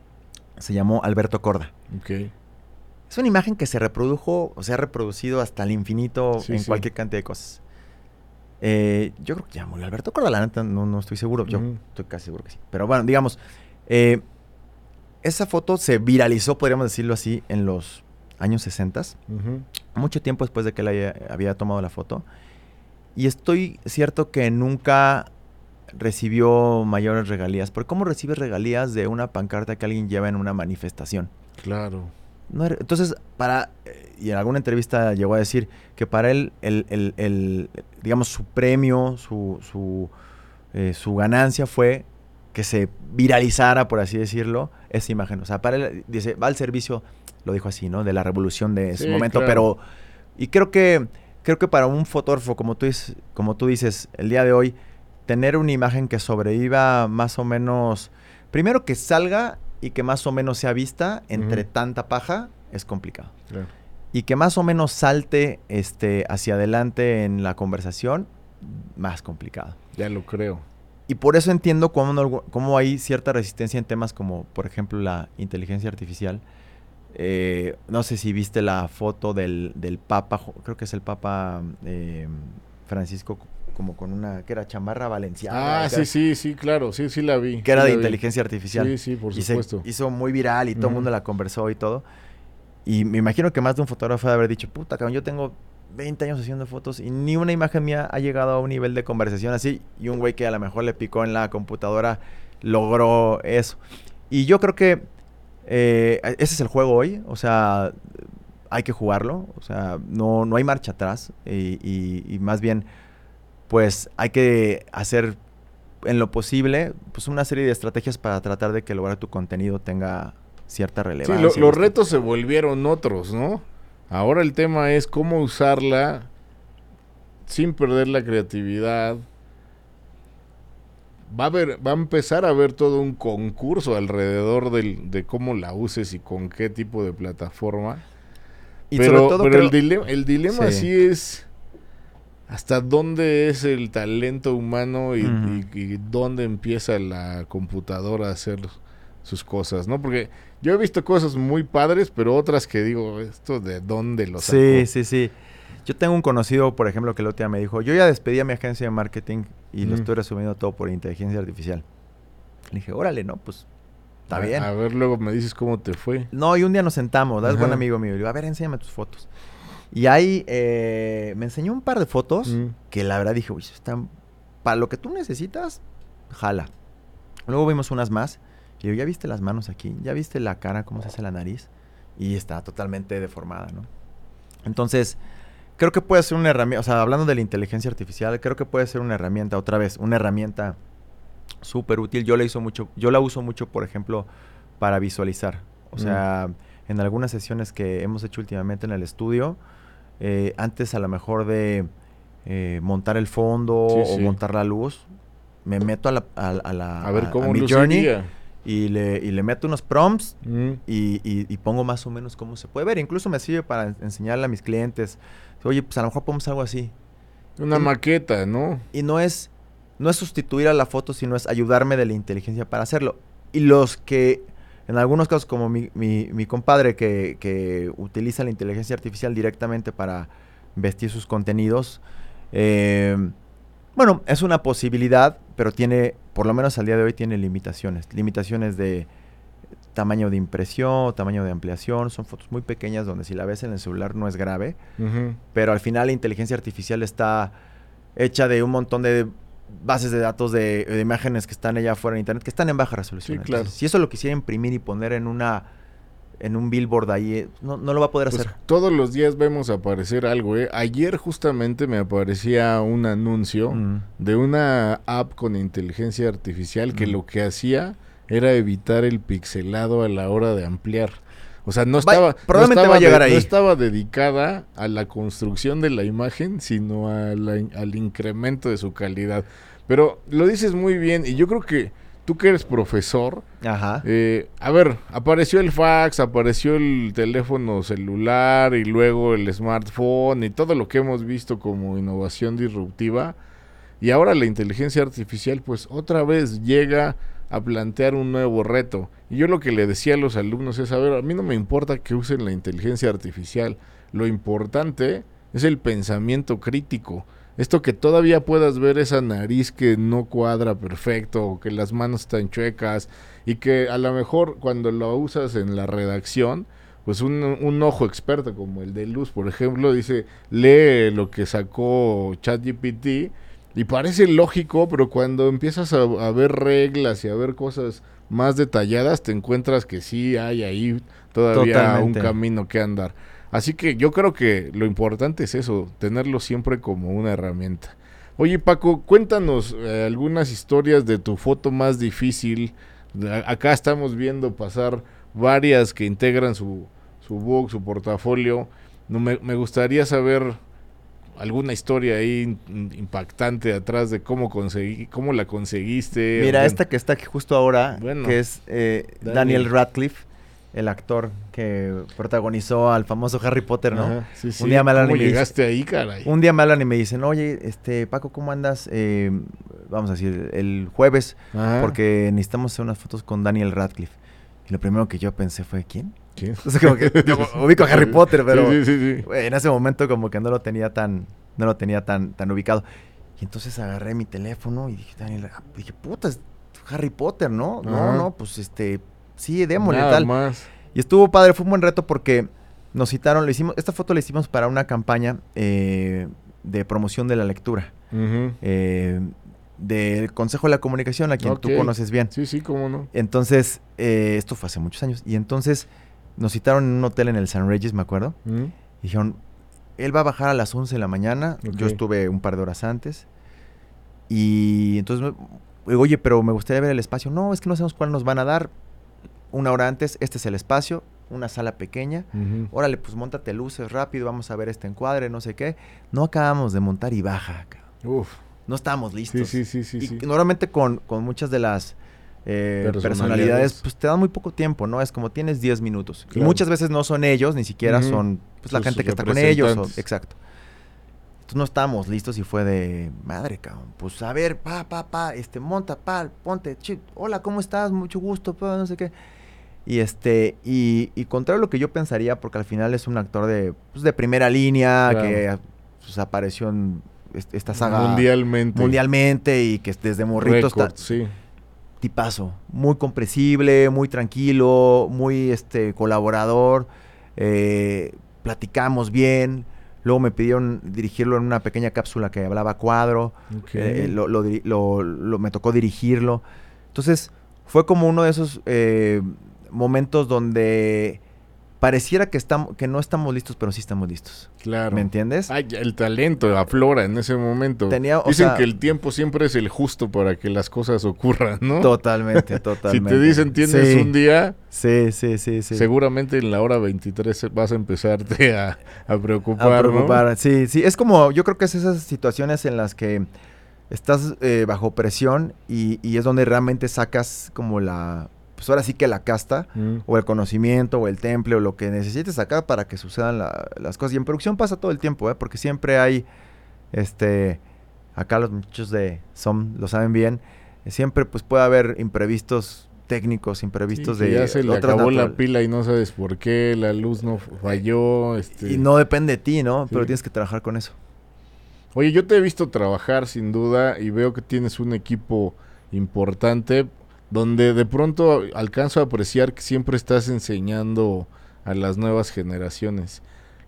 Se llamó Alberto Corda. Ok. Es una imagen que se reprodujo, o se ha reproducido hasta el infinito en cualquier cantidad de cosas. Eh, yo creo que murió Alberto Corda, la neta, no, no estoy seguro. Yo estoy casi seguro que sí. Pero bueno, digamos, eh, esa foto se viralizó, podríamos decirlo así, en los años 60, mucho tiempo después de que él había, tomado la foto. Y estoy cierto que nunca recibió mayores regalías. Porque ¿cómo recibes regalías de una pancarta que alguien lleva en una manifestación? Claro. entonces, para, y en alguna entrevista llegó a decir que para él, el, digamos, su premio, su, su, eh, su ganancia fue que se viralizara, por así decirlo, esa imagen. O sea, para él, dice, va al servicio lo dijo así, ¿no? De la revolución de ese momento, pero y creo que creo que para un fotógrafo como tú dices, como tú dices, el día de hoy tener una imagen que sobreviva más o menos primero que salga y que más o menos sea vista entre tanta paja es complicado. Y que más o menos salte este hacia adelante en la conversación más complicado. Ya lo creo. Y por eso entiendo cómo, cómo hay cierta resistencia en temas como, por ejemplo, la inteligencia artificial, eh, no sé si viste la foto del, del Papa, creo que es el Papa eh, Francisco, como con una, que era chamarra valenciana. Ah, sí, sí, sí, claro, sí, sí la vi. Que era de inteligencia artificial. Sí, sí, por supuesto. hizo muy viral y todo el mundo la conversó y todo. Y me imagino que más de un fotógrafo de haber dicho, puta, cabrón, yo tengo 20 años haciendo fotos y ni una imagen mía ha llegado a un nivel de conversación así. Y un güey que a lo mejor le picó en la computadora logró eso. Y yo creo que eh, ese es el juego hoy, o sea, hay que jugarlo, o sea, no, no hay marcha atrás y, más bien, pues hay que hacer en lo posible pues una serie de estrategias para tratar de que lograr tu contenido tenga cierta relevancia. Sí, los retos se volvieron otros, ¿no? Ahora el tema es cómo usarla sin perder la creatividad, va a, va a empezar a haber todo un concurso alrededor de cómo la uses y con qué tipo de plataforma. Y pero, sobre todo el dilema, el dilema sí. es hasta dónde es el talento humano y, dónde empieza la computadora a hacer sus cosas, ¿no? Porque yo he visto cosas muy padres, pero otras que digo, esto de dónde lo sacó? Sí, sí, sí. Yo tengo un conocido, por ejemplo, que el otro día me dijo, yo ya despedí a mi agencia de marketing y lo mm. estoy resumiendo todo por inteligencia artificial. Le dije, órale, no, pues está bien. A ver, luego me dices cómo te fue. No, y un día nos sentamos, es buen amigo mío. Le digo, a ver, enséñame tus fotos. Y ahí eh, me enseñó un par de fotos mm. que la verdad dije, uy, están para lo que tú necesitas, jala. Luego vimos unas más. Y digo, ¿ya viste las manos aquí? ¿Ya viste la cara, cómo se hace la nariz? Y está totalmente deformada, ¿no? Entonces, creo que puede ser una herramienta, o sea, hablando de la inteligencia artificial, creo que puede ser una herramienta, otra vez, una herramienta súper útil. Yo la uso mucho, yo la uso mucho, por ejemplo, para visualizar. O sea, en algunas sesiones que hemos hecho últimamente en el estudio, eh, antes a lo mejor de eh, montar el fondo o montar la luz, me meto a la, a, la, a ver cómo mi journey y le, y le meto unos prompts y, y, pongo más o menos cómo se puede ver. Incluso me sirve para enseñarle a mis clientes Oye, pues a lo mejor ponemos algo así. Una maqueta, ¿no? Y no es, no es sustituir a la foto, sino es ayudarme de la inteligencia para hacerlo. Y los que, en algunos casos, como mi, mi, mi compadre que, que, utiliza la inteligencia artificial directamente para vestir sus contenidos, eh, bueno, es una posibilidad, pero tiene, por lo menos al día de hoy, tiene limitaciones. Limitaciones de tamaño de impresión, tamaño de ampliación. Son fotos muy pequeñas donde si la ves en el celular no es grave. Pero al final la inteligencia artificial está hecha de un montón de bases de datos de, de imágenes que están allá afuera en internet, que están en baja resolución. Sí, claro. Entonces, si eso lo quisiera imprimir y poner en una en un billboard ahí, eh, no, no lo va a poder Pues hacer. todos los días vemos aparecer algo, ¿eh? Ayer justamente me aparecía un anuncio Mm. de una app con inteligencia artificial que Mm. lo que hacía era evitar el pixelado a la hora de ampliar. O sea, no Va- estaba, probablemente no estaba va a llegar de- ahí. no estaba dedicada a la construcción de la imagen, sino a la- al incremento de su calidad. Pero lo dices muy bien y yo creo que tú que eres profesor, Ajá. eh, a ver, apareció el fax, apareció el teléfono celular y luego el smartphone y todo lo que hemos visto como innovación disruptiva. Y ahora la inteligencia artificial pues otra vez llega a plantear un nuevo reto. Y yo lo que le decía a los alumnos es, a ver, a mí no me importa que usen la inteligencia artificial. Lo importante es el pensamiento crítico. Esto que todavía puedas ver esa nariz que no cuadra perfecto, o que las manos están chuecas, y que a lo mejor cuando lo usas en la redacción, pues un, un ojo experto como el de Luz, por ejemplo, dice, lee lo que sacó ChatGPT y parece lógico, pero cuando empiezas a, a ver reglas y a ver cosas más detalladas, te encuentras que sí hay ahí todavía Totalmente. un camino que andar. Así que yo creo que lo importante es eso, tenerlo siempre como una herramienta. Oye Paco, cuéntanos eh, algunas historias de tu foto más difícil. Acá estamos viendo pasar varias que integran su, su book, su portafolio. No, me, me gustaría saber alguna historia ahí impactante atrás de cómo conseguí, cómo la conseguiste. Mira, Bueno, esta que está aquí justo ahora, Bueno. que es eh, Daniel. Daniel Radcliffe, el actor que protagonizó al famoso Harry Potter, ¿no? ajá, sí, sí. Un día me hablan ¿Cómo y me dice- llegaste ahí, caray? Un día me hablan y me dicen, oye, este, Paco, ¿cómo andas? Eh, vamos a decir, el jueves, Ajá. porque necesitamos hacer unas fotos con Daniel Radcliffe. Y lo primero que yo pensé fue, ¿quién? ¿Quién? O sea, como que yo ubico a Harry Potter, pero Sí, en ese momento como que no lo tenía tan, no lo tenía tan, tan ubicado. Y entonces agarré mi teléfono y dije, Daniel, ah, dije, puta, es Harry Potter, ¿no? Ajá. No, no, pues este, sí, démosle Nada tal. más. Y estuvo padre, fue un buen reto porque nos citaron, le hicimos, esta foto la hicimos para una campaña eh, de promoción de la lectura, eh, del Consejo de la Comunicación, a quien tú conoces bien. Sí, sí, cómo no. Entonces, eh, esto fue hace muchos años, y entonces nos citaron en un hotel en el San Regis, me acuerdo, y dijeron, él va a bajar a las 11 de la mañana, yo estuve un par de horas antes, y entonces, me- digo, oye, pero me gustaría ver el espacio. No, es que no sabemos cuál nos van a dar. Una hora antes, este es el espacio, una sala pequeña. Órale, pues montate luces rápido, vamos a ver este encuadre, no sé qué. No acabamos de montar y baja. Uf. No estábamos listos. Sí, sí, sí, sí. y sí. normalmente con, con muchas de las eh, Personalidades. personalidades, pues te dan muy poco tiempo, ¿no? Es como tienes 10 minutos. Y muchas veces no son ellos, ni siquiera son pues, la Sus gente que está con ellos. o- exacto. Entonces no estábamos listos y fue de madre, cabrón. Pues a ver, pa, pa, pa, este, monta, pa, ponte, chi, hola, ¿cómo estás? Mucho gusto, pa, no sé qué. Y este, y, y contrario a lo que yo pensaría, porque al final es un actor de, pues, de primera línea, Claro. que pues, apareció en est- esta saga Mundialmente. mundialmente y que desde morrito está sí. tipazo, muy comprensible, muy tranquilo, muy este colaborador, eh, platicamos bien, luego me pidieron dirigirlo en una pequeña cápsula que hablaba cuadro, Ok. eh, lo, lo- lo- me tocó dirigirlo, entonces fue como uno de esos eh, momentos donde pareciera que, estamos, que no estamos listos, pero sí estamos listos, claro. ¿me entiendes? Ay, el talento aflora en ese momento. Tenía, o Dicen sea- que el tiempo siempre es el justo para que las cosas ocurran, ¿no? Totalmente, Si totalmente. te dicen tienes Sí, un día, Sí, sí, sí, sí. seguramente en la hora 23 vas a empezarte a, a preocupar, a ¿no? preocupar. Sí, sí, es como, yo creo que es esas situaciones en las que estás eh, bajo presión y, y es donde realmente sacas como la, pues ahora sí que la casta, Mm. o el conocimiento, o el temple, o lo que necesites sacar para que sucedan la- las cosas. Y en producción pasa todo el tiempo, ¿eh? porque siempre hay Este, acá los muchachos de SOM lo saben bien. Siempre pues puede haber imprevistos técnicos, imprevistos Sí, de ya se le acabó la natural- pila y no sabes por qué, la luz no falló. Este... Y no depende de ti, ¿no? Sí. Pero tienes que trabajar con eso. Oye, yo te he visto trabajar sin duda y veo que tienes un equipo importante donde de pronto alcanzo a apreciar que siempre estás enseñando a las nuevas generaciones.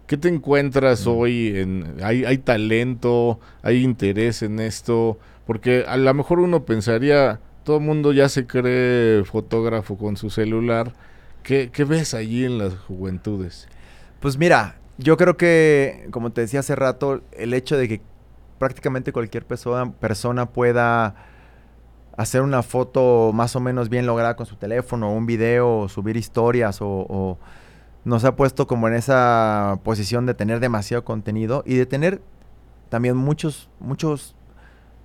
¿Qué te encuentras hoy? En, hay, ¿Hay talento? ¿Hay interés en esto? Porque a lo mejor uno pensaría, todo el mundo ya se cree fotógrafo con su celular. ¿Qué, qué ves allí en las juventudes? Pues mira, yo creo que, como te decía hace rato, el hecho de que prácticamente cualquier persona, persona pueda hacer una foto más o menos bien lograda con su teléfono, un video, o subir historias, o, o nos ha puesto como en esa posición de tener demasiado contenido y de tener también muchos, muchos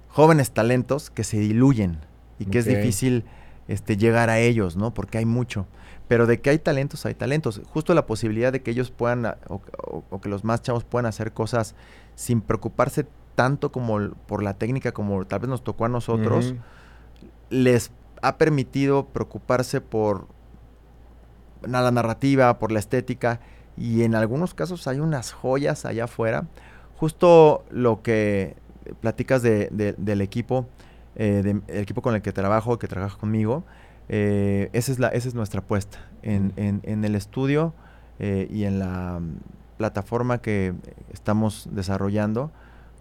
jóvenes talentos que se diluyen y que es difícil este, llegar a ellos, ¿no? Porque hay mucho. Pero de que hay talentos, hay talentos. Justo la posibilidad de que ellos puedan, o, o- o que los más chavos puedan hacer cosas sin preocuparse tanto como por la técnica como tal vez nos tocó a nosotros. Les ha permitido preocuparse por la narrativa, por la estética, y en algunos casos hay unas joyas allá afuera. Justo lo que platicas de- de- del equipo, eh, de- el equipo con el que trabajo, que trabaja conmigo, eh, esa, es la, esa es nuestra apuesta. En, en- en el estudio eh, y en la plataforma que estamos desarrollando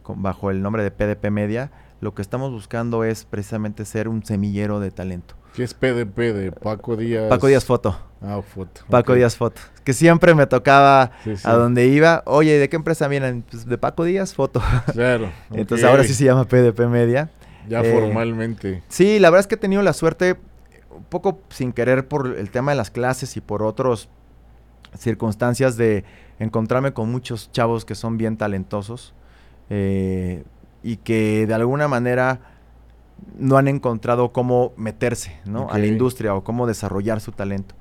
con- bajo el nombre de PDP Media, lo que estamos buscando es precisamente ser un semillero de talento. ¿Qué es PDP de Paco Díaz? Paco Díaz Foto. Ah, foto. Paco. Díaz Foto. Que siempre me tocaba Sí, sí. a donde iba. Oye, ¿de qué empresa vienen? Pues de Paco Díaz Foto. Claro. Entonces ahora sí se llama PDP Media. Ya eh, formalmente. Sí, la verdad es que he tenido la suerte, un poco sin querer por el tema de las clases y por otras circunstancias de encontrarme con muchos chavos que son bien talentosos eh, y que de alguna manera no han encontrado cómo meterse ¿no? a la industria o cómo desarrollar su talento.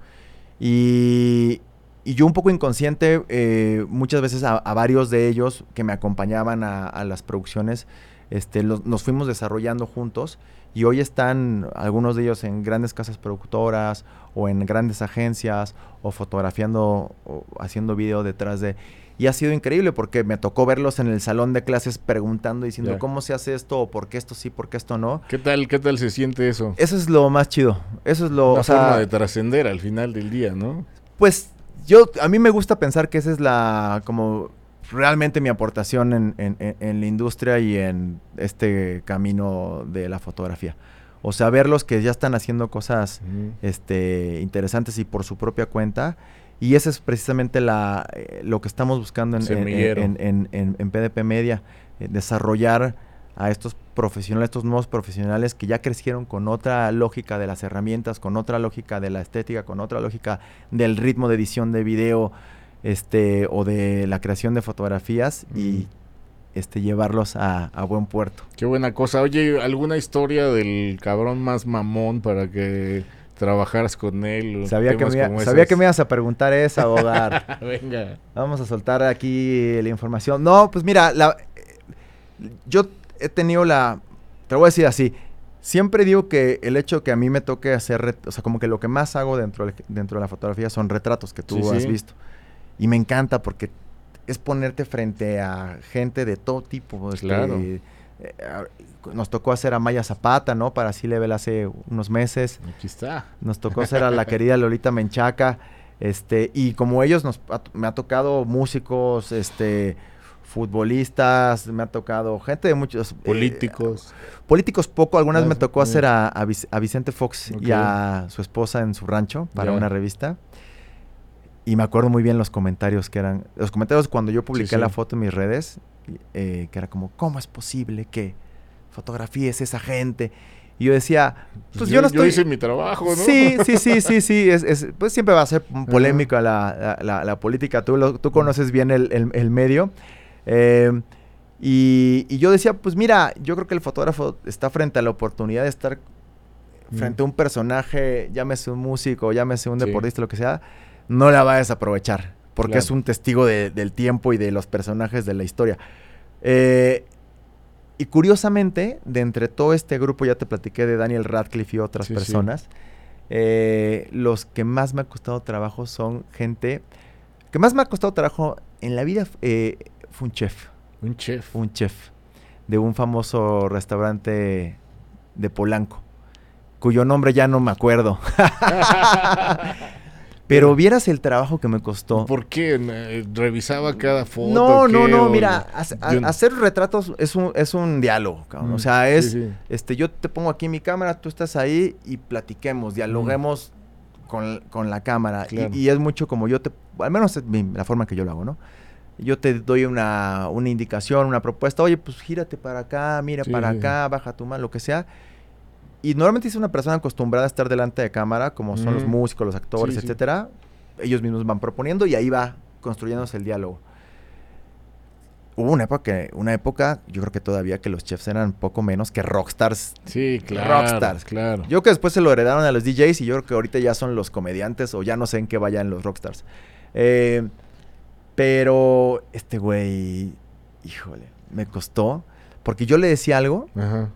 Y, y yo un poco inconsciente, eh, muchas veces a, a varios de ellos que me acompañaban a, a las producciones, este, los- nos fuimos desarrollando juntos y hoy están algunos de ellos en grandes casas productoras o en grandes agencias o fotografiando o haciendo video detrás de... Y ha sido increíble porque me tocó verlos en el salón de clases preguntando, diciendo cómo se hace esto o por qué esto sí, por qué esto no. ¿Qué tal, qué tal se siente eso? Eso es lo más chido. Eso es lo... Una o sea, forma de trascender al final del día, ¿no? Pues yo, a mí me gusta pensar que esa es la, como realmente mi aportación en, en- en- la industria y en este camino de la fotografía. O sea, verlos que ya están haciendo cosas este, interesantes y por su propia cuenta. Y ese es precisamente la, eh, lo que estamos buscando en, en- en- en- PDP Media, eh, desarrollar a estos profesionales, estos nuevos profesionales que ya crecieron con otra lógica de las herramientas, con otra lógica de la estética, con otra lógica del ritmo de edición de video, este, o de la creación de fotografías y este, llevarlos a, a buen puerto. Qué buena cosa. Oye, ¿alguna historia del cabrón más mamón para que trabajaras con él? o Sabía, que me, como sabía que me ibas a preguntar esa, Odar. Venga. Vamos a soltar aquí la información. No, pues mira, la, yo he tenido la, te lo voy a decir así, siempre digo que el hecho que a mí me toque hacer, o sea, como que lo que más hago dentro de, dentro de la fotografía son retratos que tú Sí, has sí. visto. Y me encanta porque es ponerte frente a gente de todo tipo. este, Claro. Eh, nos tocó hacer a Maya Zapata, ¿no? Para level hace unos meses. Aquí está. Nos tocó hacer a la querida Lolita Menchaca. Este, y como ellos nos ha- me ha tocado músicos, este, futbolistas, me ha tocado gente de muchos eh, Políticos. políticos poco, algunas Ah, me tocó hacer a, a Vic- a Vicente Fox y a su esposa en su rancho para una revista. Y me acuerdo muy bien los comentarios que eran, los comentarios cuando yo publiqué sí. la foto en mis redes, eh, que era como, ¿cómo es posible que fotografíes esa gente? Y yo decía, pues yo, no estoy... hice mi trabajo, ¿no? Sí, sí, sí, sí, sí. Es, es- pues siempre va a ser un polémico la, la- la- la política. Tú, lo- tú conoces bien el, el- el medio. Eh, y, y yo decía, pues mira, yo creo que el fotógrafo está frente a la oportunidad de estar frente a un personaje, llámese un músico, llámese un Sí. deportista, lo que sea, no la va a desaprovechar. Porque Claro. es un testigo de- del tiempo y de los personajes de la historia. Eh, y curiosamente, de entre todo este grupo, ya te platiqué de Daniel Radcliffe y otras Sí, sí. personas, eh, los que más me ha costado trabajo son gente que más me ha costado trabajo en la vida eh, fue un chef, Un chef. un chef de un famoso restaurante de Polanco, cuyo nombre ya no me acuerdo. Pero vieras el trabajo que me costó. ¿Por qué? ¿Revisaba cada foto? No, no, no, mira, a- Yo hacer retratos es un, es un diálogo, cabrón. Mm, O sea, sí, es, sí. este, yo te pongo aquí mi cámara, tú estás ahí y platiquemos, dialoguemos con, con la cámara. Y- Claro. Y, es mucho como yo te, al menos es mi- la forma que yo lo hago, ¿no? Yo te doy una, una indicación, una propuesta, oye, pues gírate para acá, mira Sí, para acá, baja tu mano, lo que sea. Y normalmente es una persona acostumbrada a estar delante de cámara, como son los Ujú. músicos, los actores, Sí, sí. etcétera. Ellos mismos van proponiendo y ahí va construyéndose el diálogo. Hubo una época, que- una época, yo creo que todavía que los chefs eran poco menos que rockstars. Sí, claro. Rockstars. Claro. Yo creo que después se lo heredaron a los DJs y yo creo que ahorita ya son los comediantes o ya no sé en qué vayan los rockstars. Eh, pero este güey, híjole, me costó porque yo le decía algo Ajá.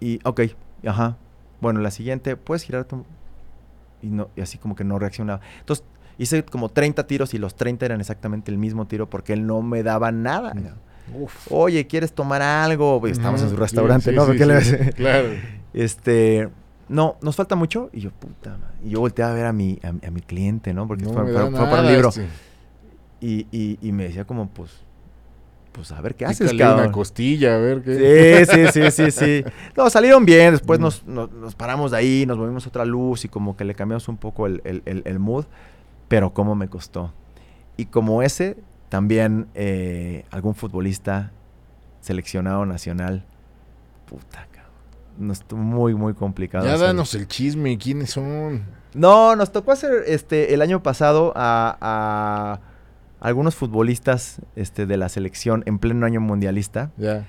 y, ok, ajá. Bueno, la siguiente, puedes girar tu... Y, no, y así como que no reaccionaba. Entonces, hice como 30 tiros y los 30 eran exactamente el mismo tiro porque él no me daba nada. Uf. Oye, ¿quieres tomar algo? Pues, Estamos en su restaurante, sí, ¿no? sí, ¿Qué le sí, ves? Claro. Este, no, nos falta mucho. Y yo, puta madre. Y yo volteé a ver a mi, a, mi- a mi cliente, ¿no? Porque No fue, para un libro. este. Y, y, y me decía como, pues, pues a ver qué haces, cabrón. una costilla, a ver qué. Sí, sí, sí, sí, sí. No, salieron bien. Después Mm. nos, nos, nos paramos de ahí, nos movimos a otra luz y como que le cambiamos un poco el, el- el- el mood. Pero cómo me costó. Y como ese, también eh, algún futbolista seleccionado nacional. Puta, cabrón. Nos muy, muy complicado. Ya danos el chisme, ¿quiénes son? No, nos tocó hacer este el año pasado a, a algunos futbolistas este, de la selección en pleno año mundialista. Ya.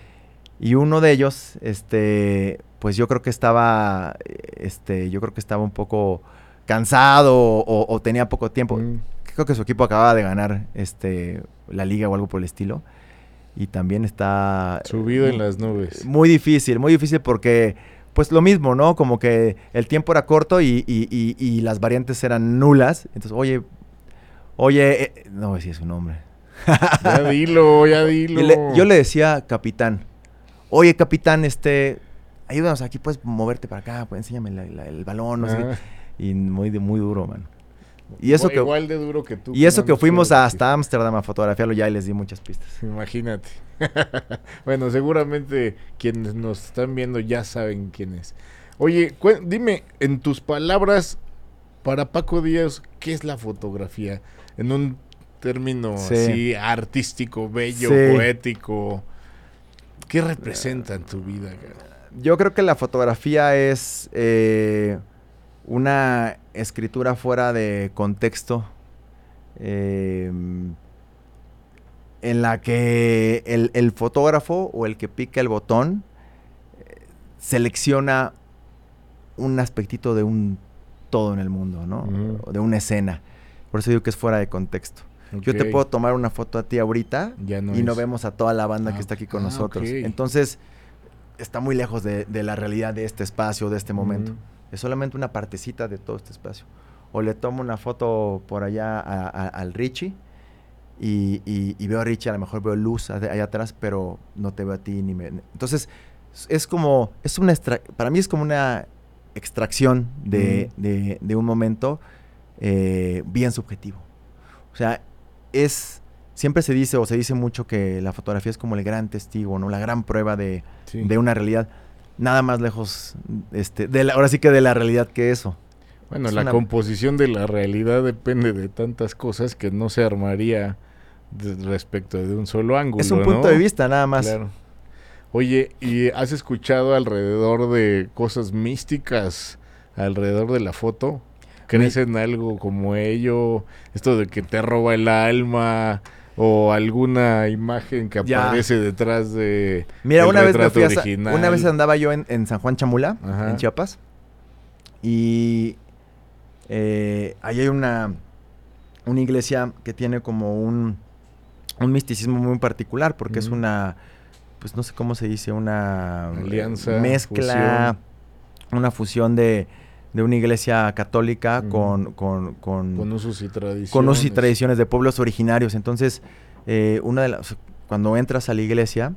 Y uno de ellos, este, pues yo creo que estaba, este, yo creo que estaba un poco cansado o, o tenía poco tiempo. Mm. Creo que su equipo acababa de ganar, este, la liga o algo por el estilo. Y también está Subido en mu- las nubes. Muy difícil, muy difícil porque, pues lo mismo, ¿no? Como que el tiempo era corto y, y- y- y las variantes eran nulas. Entonces, oye, oye, eh, no voy a decir su nombre. Ya dilo, ya dilo. Le- yo le decía, capitán, oye, capitán, este, ayúdanos aquí, puedes moverte para acá, pues enséñame la- la- el balón, no sé qué". Ah. Y muy, muy duro, man. Y eso Igual- que, de duro que tú. y eso que fuimos hasta Ámsterdam a fotografiarlo ya y les di muchas pistas. Imagínate. bueno, seguramente quienes nos están viendo ya saben quién es. Oye, dime, en tus palabras, para Paco Díaz, ¿qué es la fotografía? En un término Sí. así artístico, bello, Sí. poético. ¿Qué representa en tu vida? Yo creo que la fotografía es eh, una escritura fuera de contexto. eh, en la que el, el fotógrafo o el que pica el botón eh, selecciona un aspectito de un todo en el mundo, ¿no? O De una escena. Por eso digo que es fuera de contexto. Yo te puedo tomar una foto a ti ahorita ya no y no vemos a toda la banda Ah, que está aquí con ah, nosotros. Entonces, está muy lejos de, de la realidad de este espacio, de este momento. Es solamente una partecita de todo este espacio. O le tomo una foto por allá a- a- al Richie y, y- y veo a Richie, a lo mejor veo luz allá atrás, pero no te veo a ti ni me... Entonces, es- es como, es una extra- para mí es como una extracción de, Mm. de- de un momento eh, bien subjetivo. O sea, es, siempre se dice o se dice mucho que la fotografía es como el gran testigo, ¿no? La gran prueba de, Sí. de una realidad. Nada más lejos, este, de la- ahora sí que de la realidad que eso. Bueno, Es la una- composición de la realidad depende de tantas cosas que no se armaría respecto de un solo ángulo. es un ¿no? punto de vista nada más. Claro. Oye, ¿y has escuchado alrededor de cosas místicas alrededor de la foto? ¿Crees en algo como ello? Esto de que te roba el alma o alguna imagen que Ya. aparece detrás de Mira, una vez, me fui a una vez andaba yo en, en San Juan Chamula, Ajá. en Chiapas, y eh, ahí hay una, una iglesia que tiene como un, un misticismo muy particular, porque es una, pues no sé cómo se dice, una Alianza, mezcla, una fusión de, de una iglesia católica con, con, con, Con usos y tradiciones. con usos y tradiciones de pueblos originarios. Entonces, eh, una de las, cuando entras a la iglesia,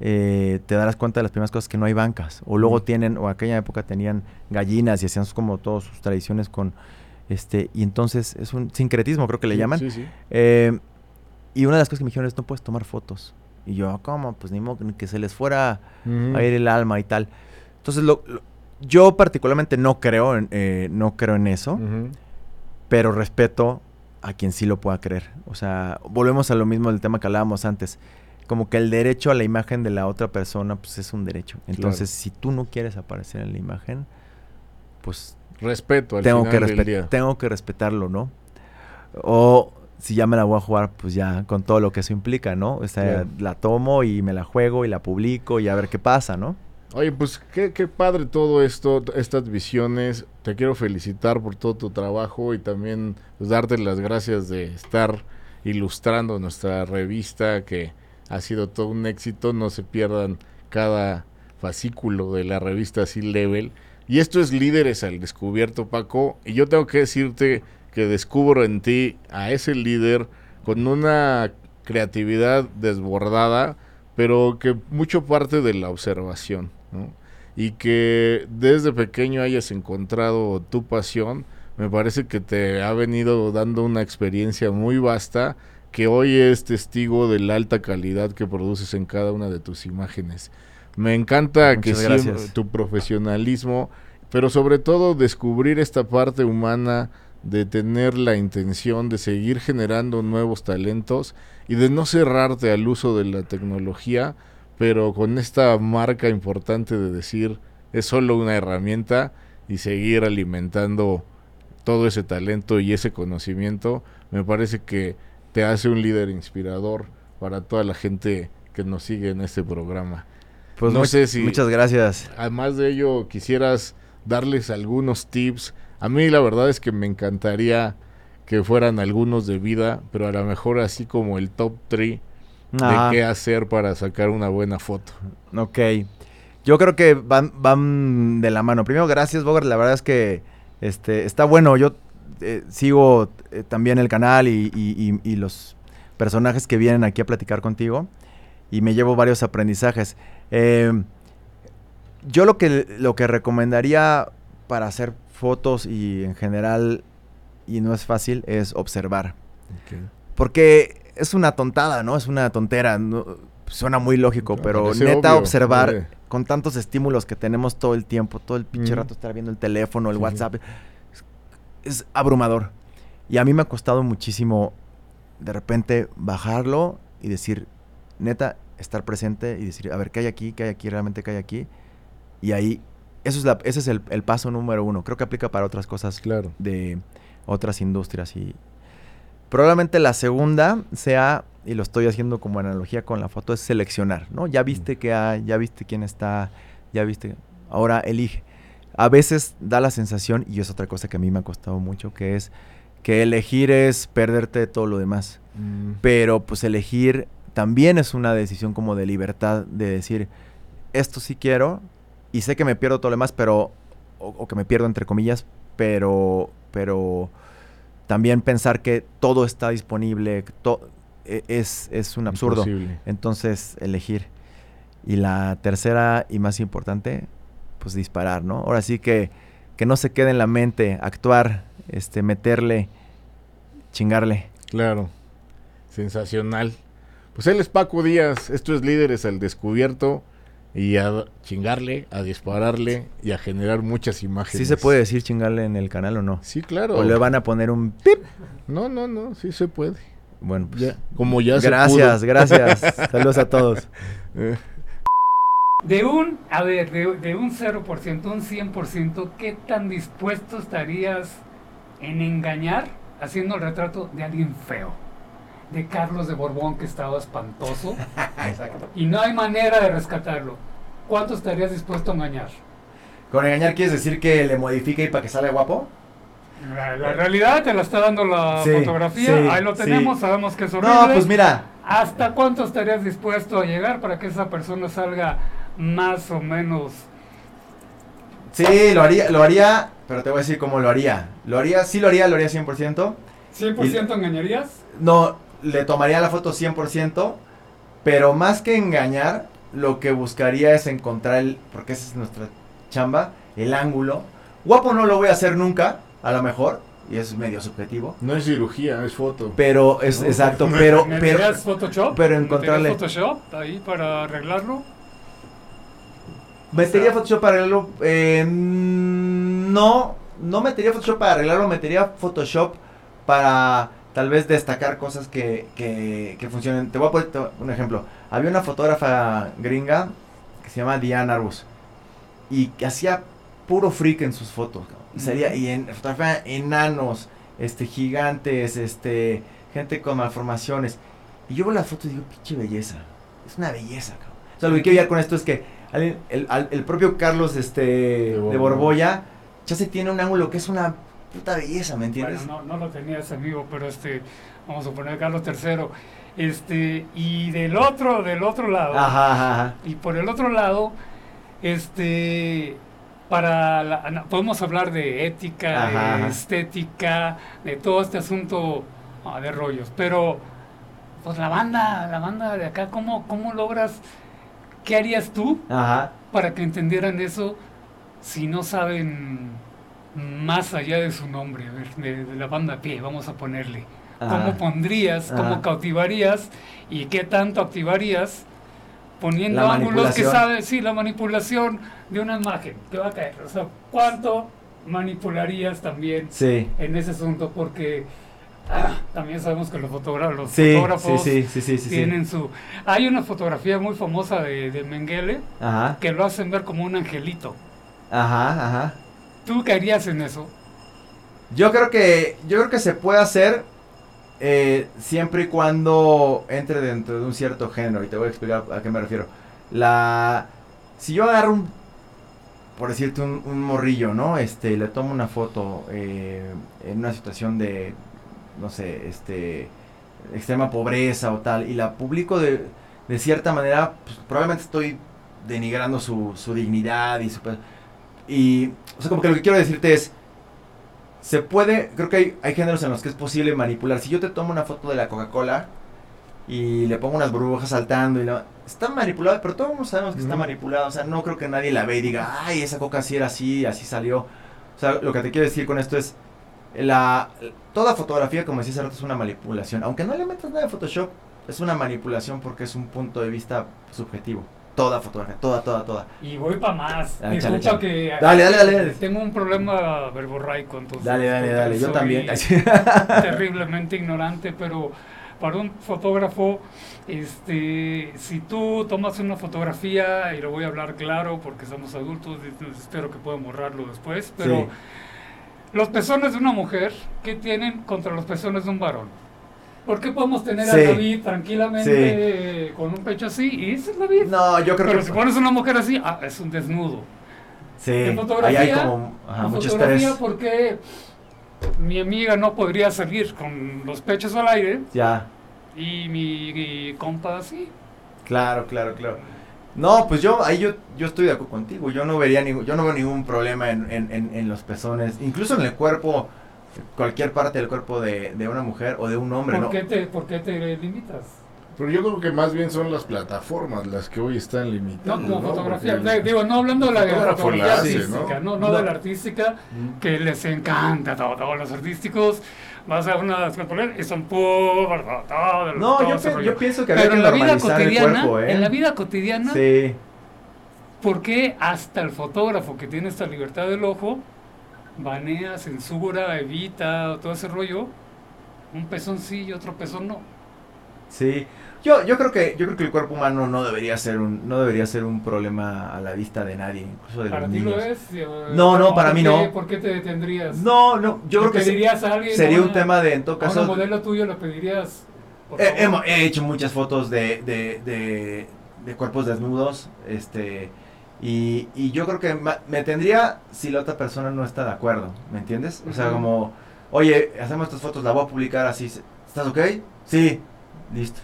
eh, te darás cuenta de las primeras cosas que no hay bancas. O luego Mm. tienen, o aquella época tenían gallinas y hacían como todas sus tradiciones con este, y entonces es un sincretismo, creo que le Sí, llaman. Sí, sí. Eh, y una de las cosas que me dijeron es no puedes tomar fotos. Y yo, ¿cómo? Pues ni modo que se les fuera a ir el alma y tal. Entonces, lo, lo- yo particularmente no creo en, eh, no creo en eso, pero respeto a quien sí lo pueda creer. O sea, volvemos a lo mismo del tema que hablábamos antes. Como que el derecho a la imagen de la otra persona, pues es un derecho. Entonces, si tú no quieres aparecer en la imagen, pues Respeto al tengo final que, del día. tengo que respetarlo, ¿no? O si ya me la voy a jugar, pues ya con todo lo que eso implica, ¿no? O sea, la tomo y me la juego y la publico y a ver qué pasa, ¿no? Oye, pues qué, qué padre todo esto, estas visiones. Te quiero felicitar por todo tu trabajo y también pues, darte las gracias de estar ilustrando nuestra revista que ha sido todo un éxito. No se pierdan cada fascículo de la revista Sea Level. Y esto es Líderes al Descubierto, Paco. Y yo tengo que decirte que descubro en ti a ese líder con una creatividad desbordada, pero que mucho parte de la observación, ¿no? Y que desde pequeño hayas encontrado tu pasión, me parece que te ha venido dando una experiencia muy vasta que hoy es testigo de la alta calidad que produces en cada una de tus imágenes. Me encanta que siempre tu profesionalismo, pero sobre todo descubrir esta parte humana de tener la intención de seguir generando nuevos talentos y de no cerrarte al uso de la tecnología, pero con esta marca importante de decir es solo una herramienta y seguir alimentando todo ese talento y ese conocimiento, me parece que te hace un líder inspirador para toda la gente que nos sigue en este programa. Pues No sé si- Muchas gracias. Además de ello, quisieras darles algunos tips. A mí la verdad es que me encantaría que fueran algunos de vida, pero a lo mejor así como el top 3 Ah, de qué hacer para sacar una buena foto. ok. Yo creo que van, van de la mano. Primero, gracias, Bogart. La verdad es que este, está bueno. Yo eh, sigo eh, también el canal y, y- y- y los personajes que vienen aquí a platicar contigo. Y me llevo varios aprendizajes. Eh, yo lo que, lo que recomendaría para hacer fotos y en general, y no es fácil, es observar. Porque es una tontada, ¿no? Es una tontera. no- suena muy lógico, pero Parece neta obvio, observar eh. con tantos estímulos que tenemos todo el tiempo, todo el pinche Ujú. rato estar viendo el teléfono, el sí. WhatsApp, es, es abrumador. Y a mí me ha costado muchísimo de repente bajarlo y decir, neta, estar presente y decir, a ver, ¿qué hay aquí? ¿Qué hay aquí? ¿Realmente qué hay aquí? Y ahí, eso es la- ese es el, el paso número uno. Creo que aplica para otras cosas Claro. de otras industrias y probablemente la segunda sea y lo estoy haciendo como analogía con la foto es seleccionar, ¿no? Ya viste que hay, ya viste quién está, ya viste, ahora elige. A veces da la sensación y es otra cosa que a mí me ha costado mucho que es que elegir es perderte de todo lo demás, Mm, pero pues elegir también es una decisión como de libertad de decir esto sí quiero y sé que me pierdo todo lo demás, pero o, o que me pierdo entre comillas, pero pero también pensar que todo está disponible to- e- es, es un absurdo. imposible. Entonces, elegir. Y la tercera y más importante, pues disparar, ¿no? Ahora sí que, que no se quede en la mente, actuar, este, meterle, chingarle. Claro. Sensacional. Pues él es Paco Díaz. Esto es Líderes al Descubierto. Y a chingarle, a dispararle y a generar muchas imágenes. ¿Sí se puede decir chingarle en el canal o no? Sí, claro. ¿O le van a poner un pip? No, no, no, sí se puede. Bueno, pues, Ya, como ya gracias, se gracias. Saludos a todos. pudo. De un, a ver, de, de un 0%, un 100%, ¿qué tan dispuesto estarías en engañar haciendo el retrato de alguien feo? De Carlos de Borbón que estaba espantoso Exacto. y no hay manera de rescatarlo. ¿Cuánto estarías dispuesto a engañar? ¿Con engañar quieres decir que le modifique para que salga guapo? La, la realidad te la está dando la Sí, fotografía, sí, ahí lo sí. tenemos, sabemos que es horrible. No, pues mira, ¿Hasta cuánto estarías dispuesto a llegar para que esa persona salga más o menos? Sí, lo haría, lo haría, pero te voy a decir cómo lo haría. Lo haría, sí lo haría, lo haría 100%. ¿100% engañarías? No, le tomaría la foto 100%, pero más que engañar, lo que buscaría es encontrar el, porque esa es nuestra chamba, el ángulo. Guapo no lo voy a hacer nunca, a lo mejor, y es medio subjetivo. No es cirugía, es foto. Pero es exacto, pero pero ¿Meterías Photoshop? pero encontrarle- ¿Meterías Photoshop ahí para arreglarlo? metería Photoshop para arreglarlo eh, no no metería Photoshop para arreglarlo, metería Photoshop para tal vez destacar cosas que, que, que funcionen. Te voy a poner un ejemplo. Había una fotógrafa gringa que se llama Diana Arbus y que hacía puro freak en sus fotos. cabrón. Y salía y en fotografía enanos, este gigantes, este gente con malformaciones. Y yo veo las fotos y digo, pinche belleza. Es una belleza, cabrón. O sea, lo que quiero llegar con esto es que alguien- el, al- el propio Carlos este, de, Borbolla. Borbolla ya se tiene un ángulo que es una puta belleza, ¿me entiendes? Bueno, no, no lo tenía ese amigo, pero este, vamos a poner Carlos III. Este, y del otro, del otro lado, Ajá, ajá, y por el otro lado, este, para la- podemos hablar de ética, Ajá, de estética, de todo este asunto ah, de rollos, pero pues la banda, la banda de acá, ¿cómo, cómo logras, qué harías tú Ajá. para que entendieran eso si no saben más allá de su nombre, de, de la banda pie, vamos a ponerle. ¿Cómo Ajá. pondrías, cómo Ajá. cautivarías y qué tanto activarías poniendo ángulos que sabes, sí, la manipulación de una imagen que va a caer. O sea, ¿cuánto manipularías también Sí. en ese asunto? Porque ah, también sabemos que los, fotógra- los Sí, fotógrafos sí. tienen su... Hay una fotografía muy famosa de, de Mengele Ajá. que lo hacen ver como un angelito. Ajá, ajá. ¿Tú harías en eso? Yo creo que yo creo que se puede hacer eh, siempre y cuando entre dentro de un cierto género y te voy a explicar a qué me refiero. La si yo agarro un por decirte un, morrillo, ¿no? Este, le tomo una foto eh, en una situación de no sé, este extrema pobreza o tal y la publico de, de cierta manera, pues, probablemente estoy denigrando su, su dignidad y su y o sea, como que lo que quiero decirte es se puede, creo que hay, hay géneros en los que es posible manipular. Si yo te tomo una foto de la Coca-Cola y le pongo unas burbujas saltando y la, está manipulado, pero todos sabemos que está Ujú. manipulado. O sea, no creo que nadie la ve y diga, ay, esa Coca sí era así, así salió. O sea, lo que te quiero decir con esto es, la, toda fotografía, como decía hace rato, es una manipulación. Aunque no le metas nada de Photoshop, es una manipulación porque es un punto de vista subjetivo. Toda fotografía, toda, toda, toda. Y voy para más. Ah, Disculpa chale, chale. que Dale, dale, dale. tengo un problema verborraico, entonces. Dale, dale, dale. Yo también. terriblemente ignorante, pero para un fotógrafo, este, si tú tomas una fotografía, y lo voy a hablar claro porque somos adultos, espero que puedan borrarlo después, pero Sí. los pezones de una mujer, ¿qué tienen contra los pezones de un varón? ¿Por qué podemos tener Sí. a David tranquilamente con un pecho así? Y ese es David. No, yo creo Pero que... si pones una mujer así, ah, es un desnudo. Sí, En ahí fotografía, hay como ajá, En fotografía, porque mi amiga no podría salir con los pechos al aire Ya, y mi, mi compa así. claro, claro, claro. No, pues yo, ahí yo, yo estoy de acuerdo contigo. Yo no vería ningún, yo no veo ningún problema en, en, en, en los pezones, incluso en el cuerpo, cualquier parte del cuerpo de, de una mujer o de un hombre, ¿Por, ¿no? qué te, ¿Por qué te limitas? Pero yo creo que más bien son las plataformas las que hoy están No, limitando. como fotografía. Porque- De- digo, no hablando de la fotografía la hace, artística, ¿no? no, no, No. de la artística, Mm. que les encanta todo, todos los artísticos. Vas a una escultura y son por todo, No, todo yo, ese rollo. yo pienso que Pero en la vida cotidiana, cuerpo, ¿eh? en la vida cotidiana, Sí, ¿Por qué hasta el fotógrafo que tiene esta libertad del ojo banea, censura, evita, todo ese rollo? Un pezón sí y otro pezón no. sí. Yo, yo creo que, yo creo que el cuerpo humano no debería ser un, no debería ser un problema a la vista de nadie, incluso de ¿Para los ti niños. lo es? No, no, para ¿por mí qué- no. ¿Por qué te detendrías? No, no, yo creo que ¿Le se- pedirías a alguien? sería a un una- tema de, en todo A caso, un modelo tuyo le pedirías... He, he hecho muchas fotos de, de, de, de cuerpos desnudos, este, y, y yo creo que me tendría si la otra persona no está de acuerdo, ¿me entiendes? O sea, como, oye, hacemos estas fotos, la voy a publicar así, ¿estás ok? Sí, listo.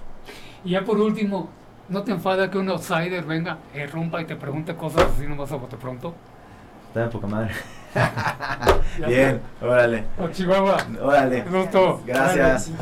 Y ya por último, ¿no te enfada que un outsider venga, rompa y te pregunte cosas así nomás a bote pronto? Está de poca madre. Bien, órale. O Chihuahua. Órale. Gusto. Gracias.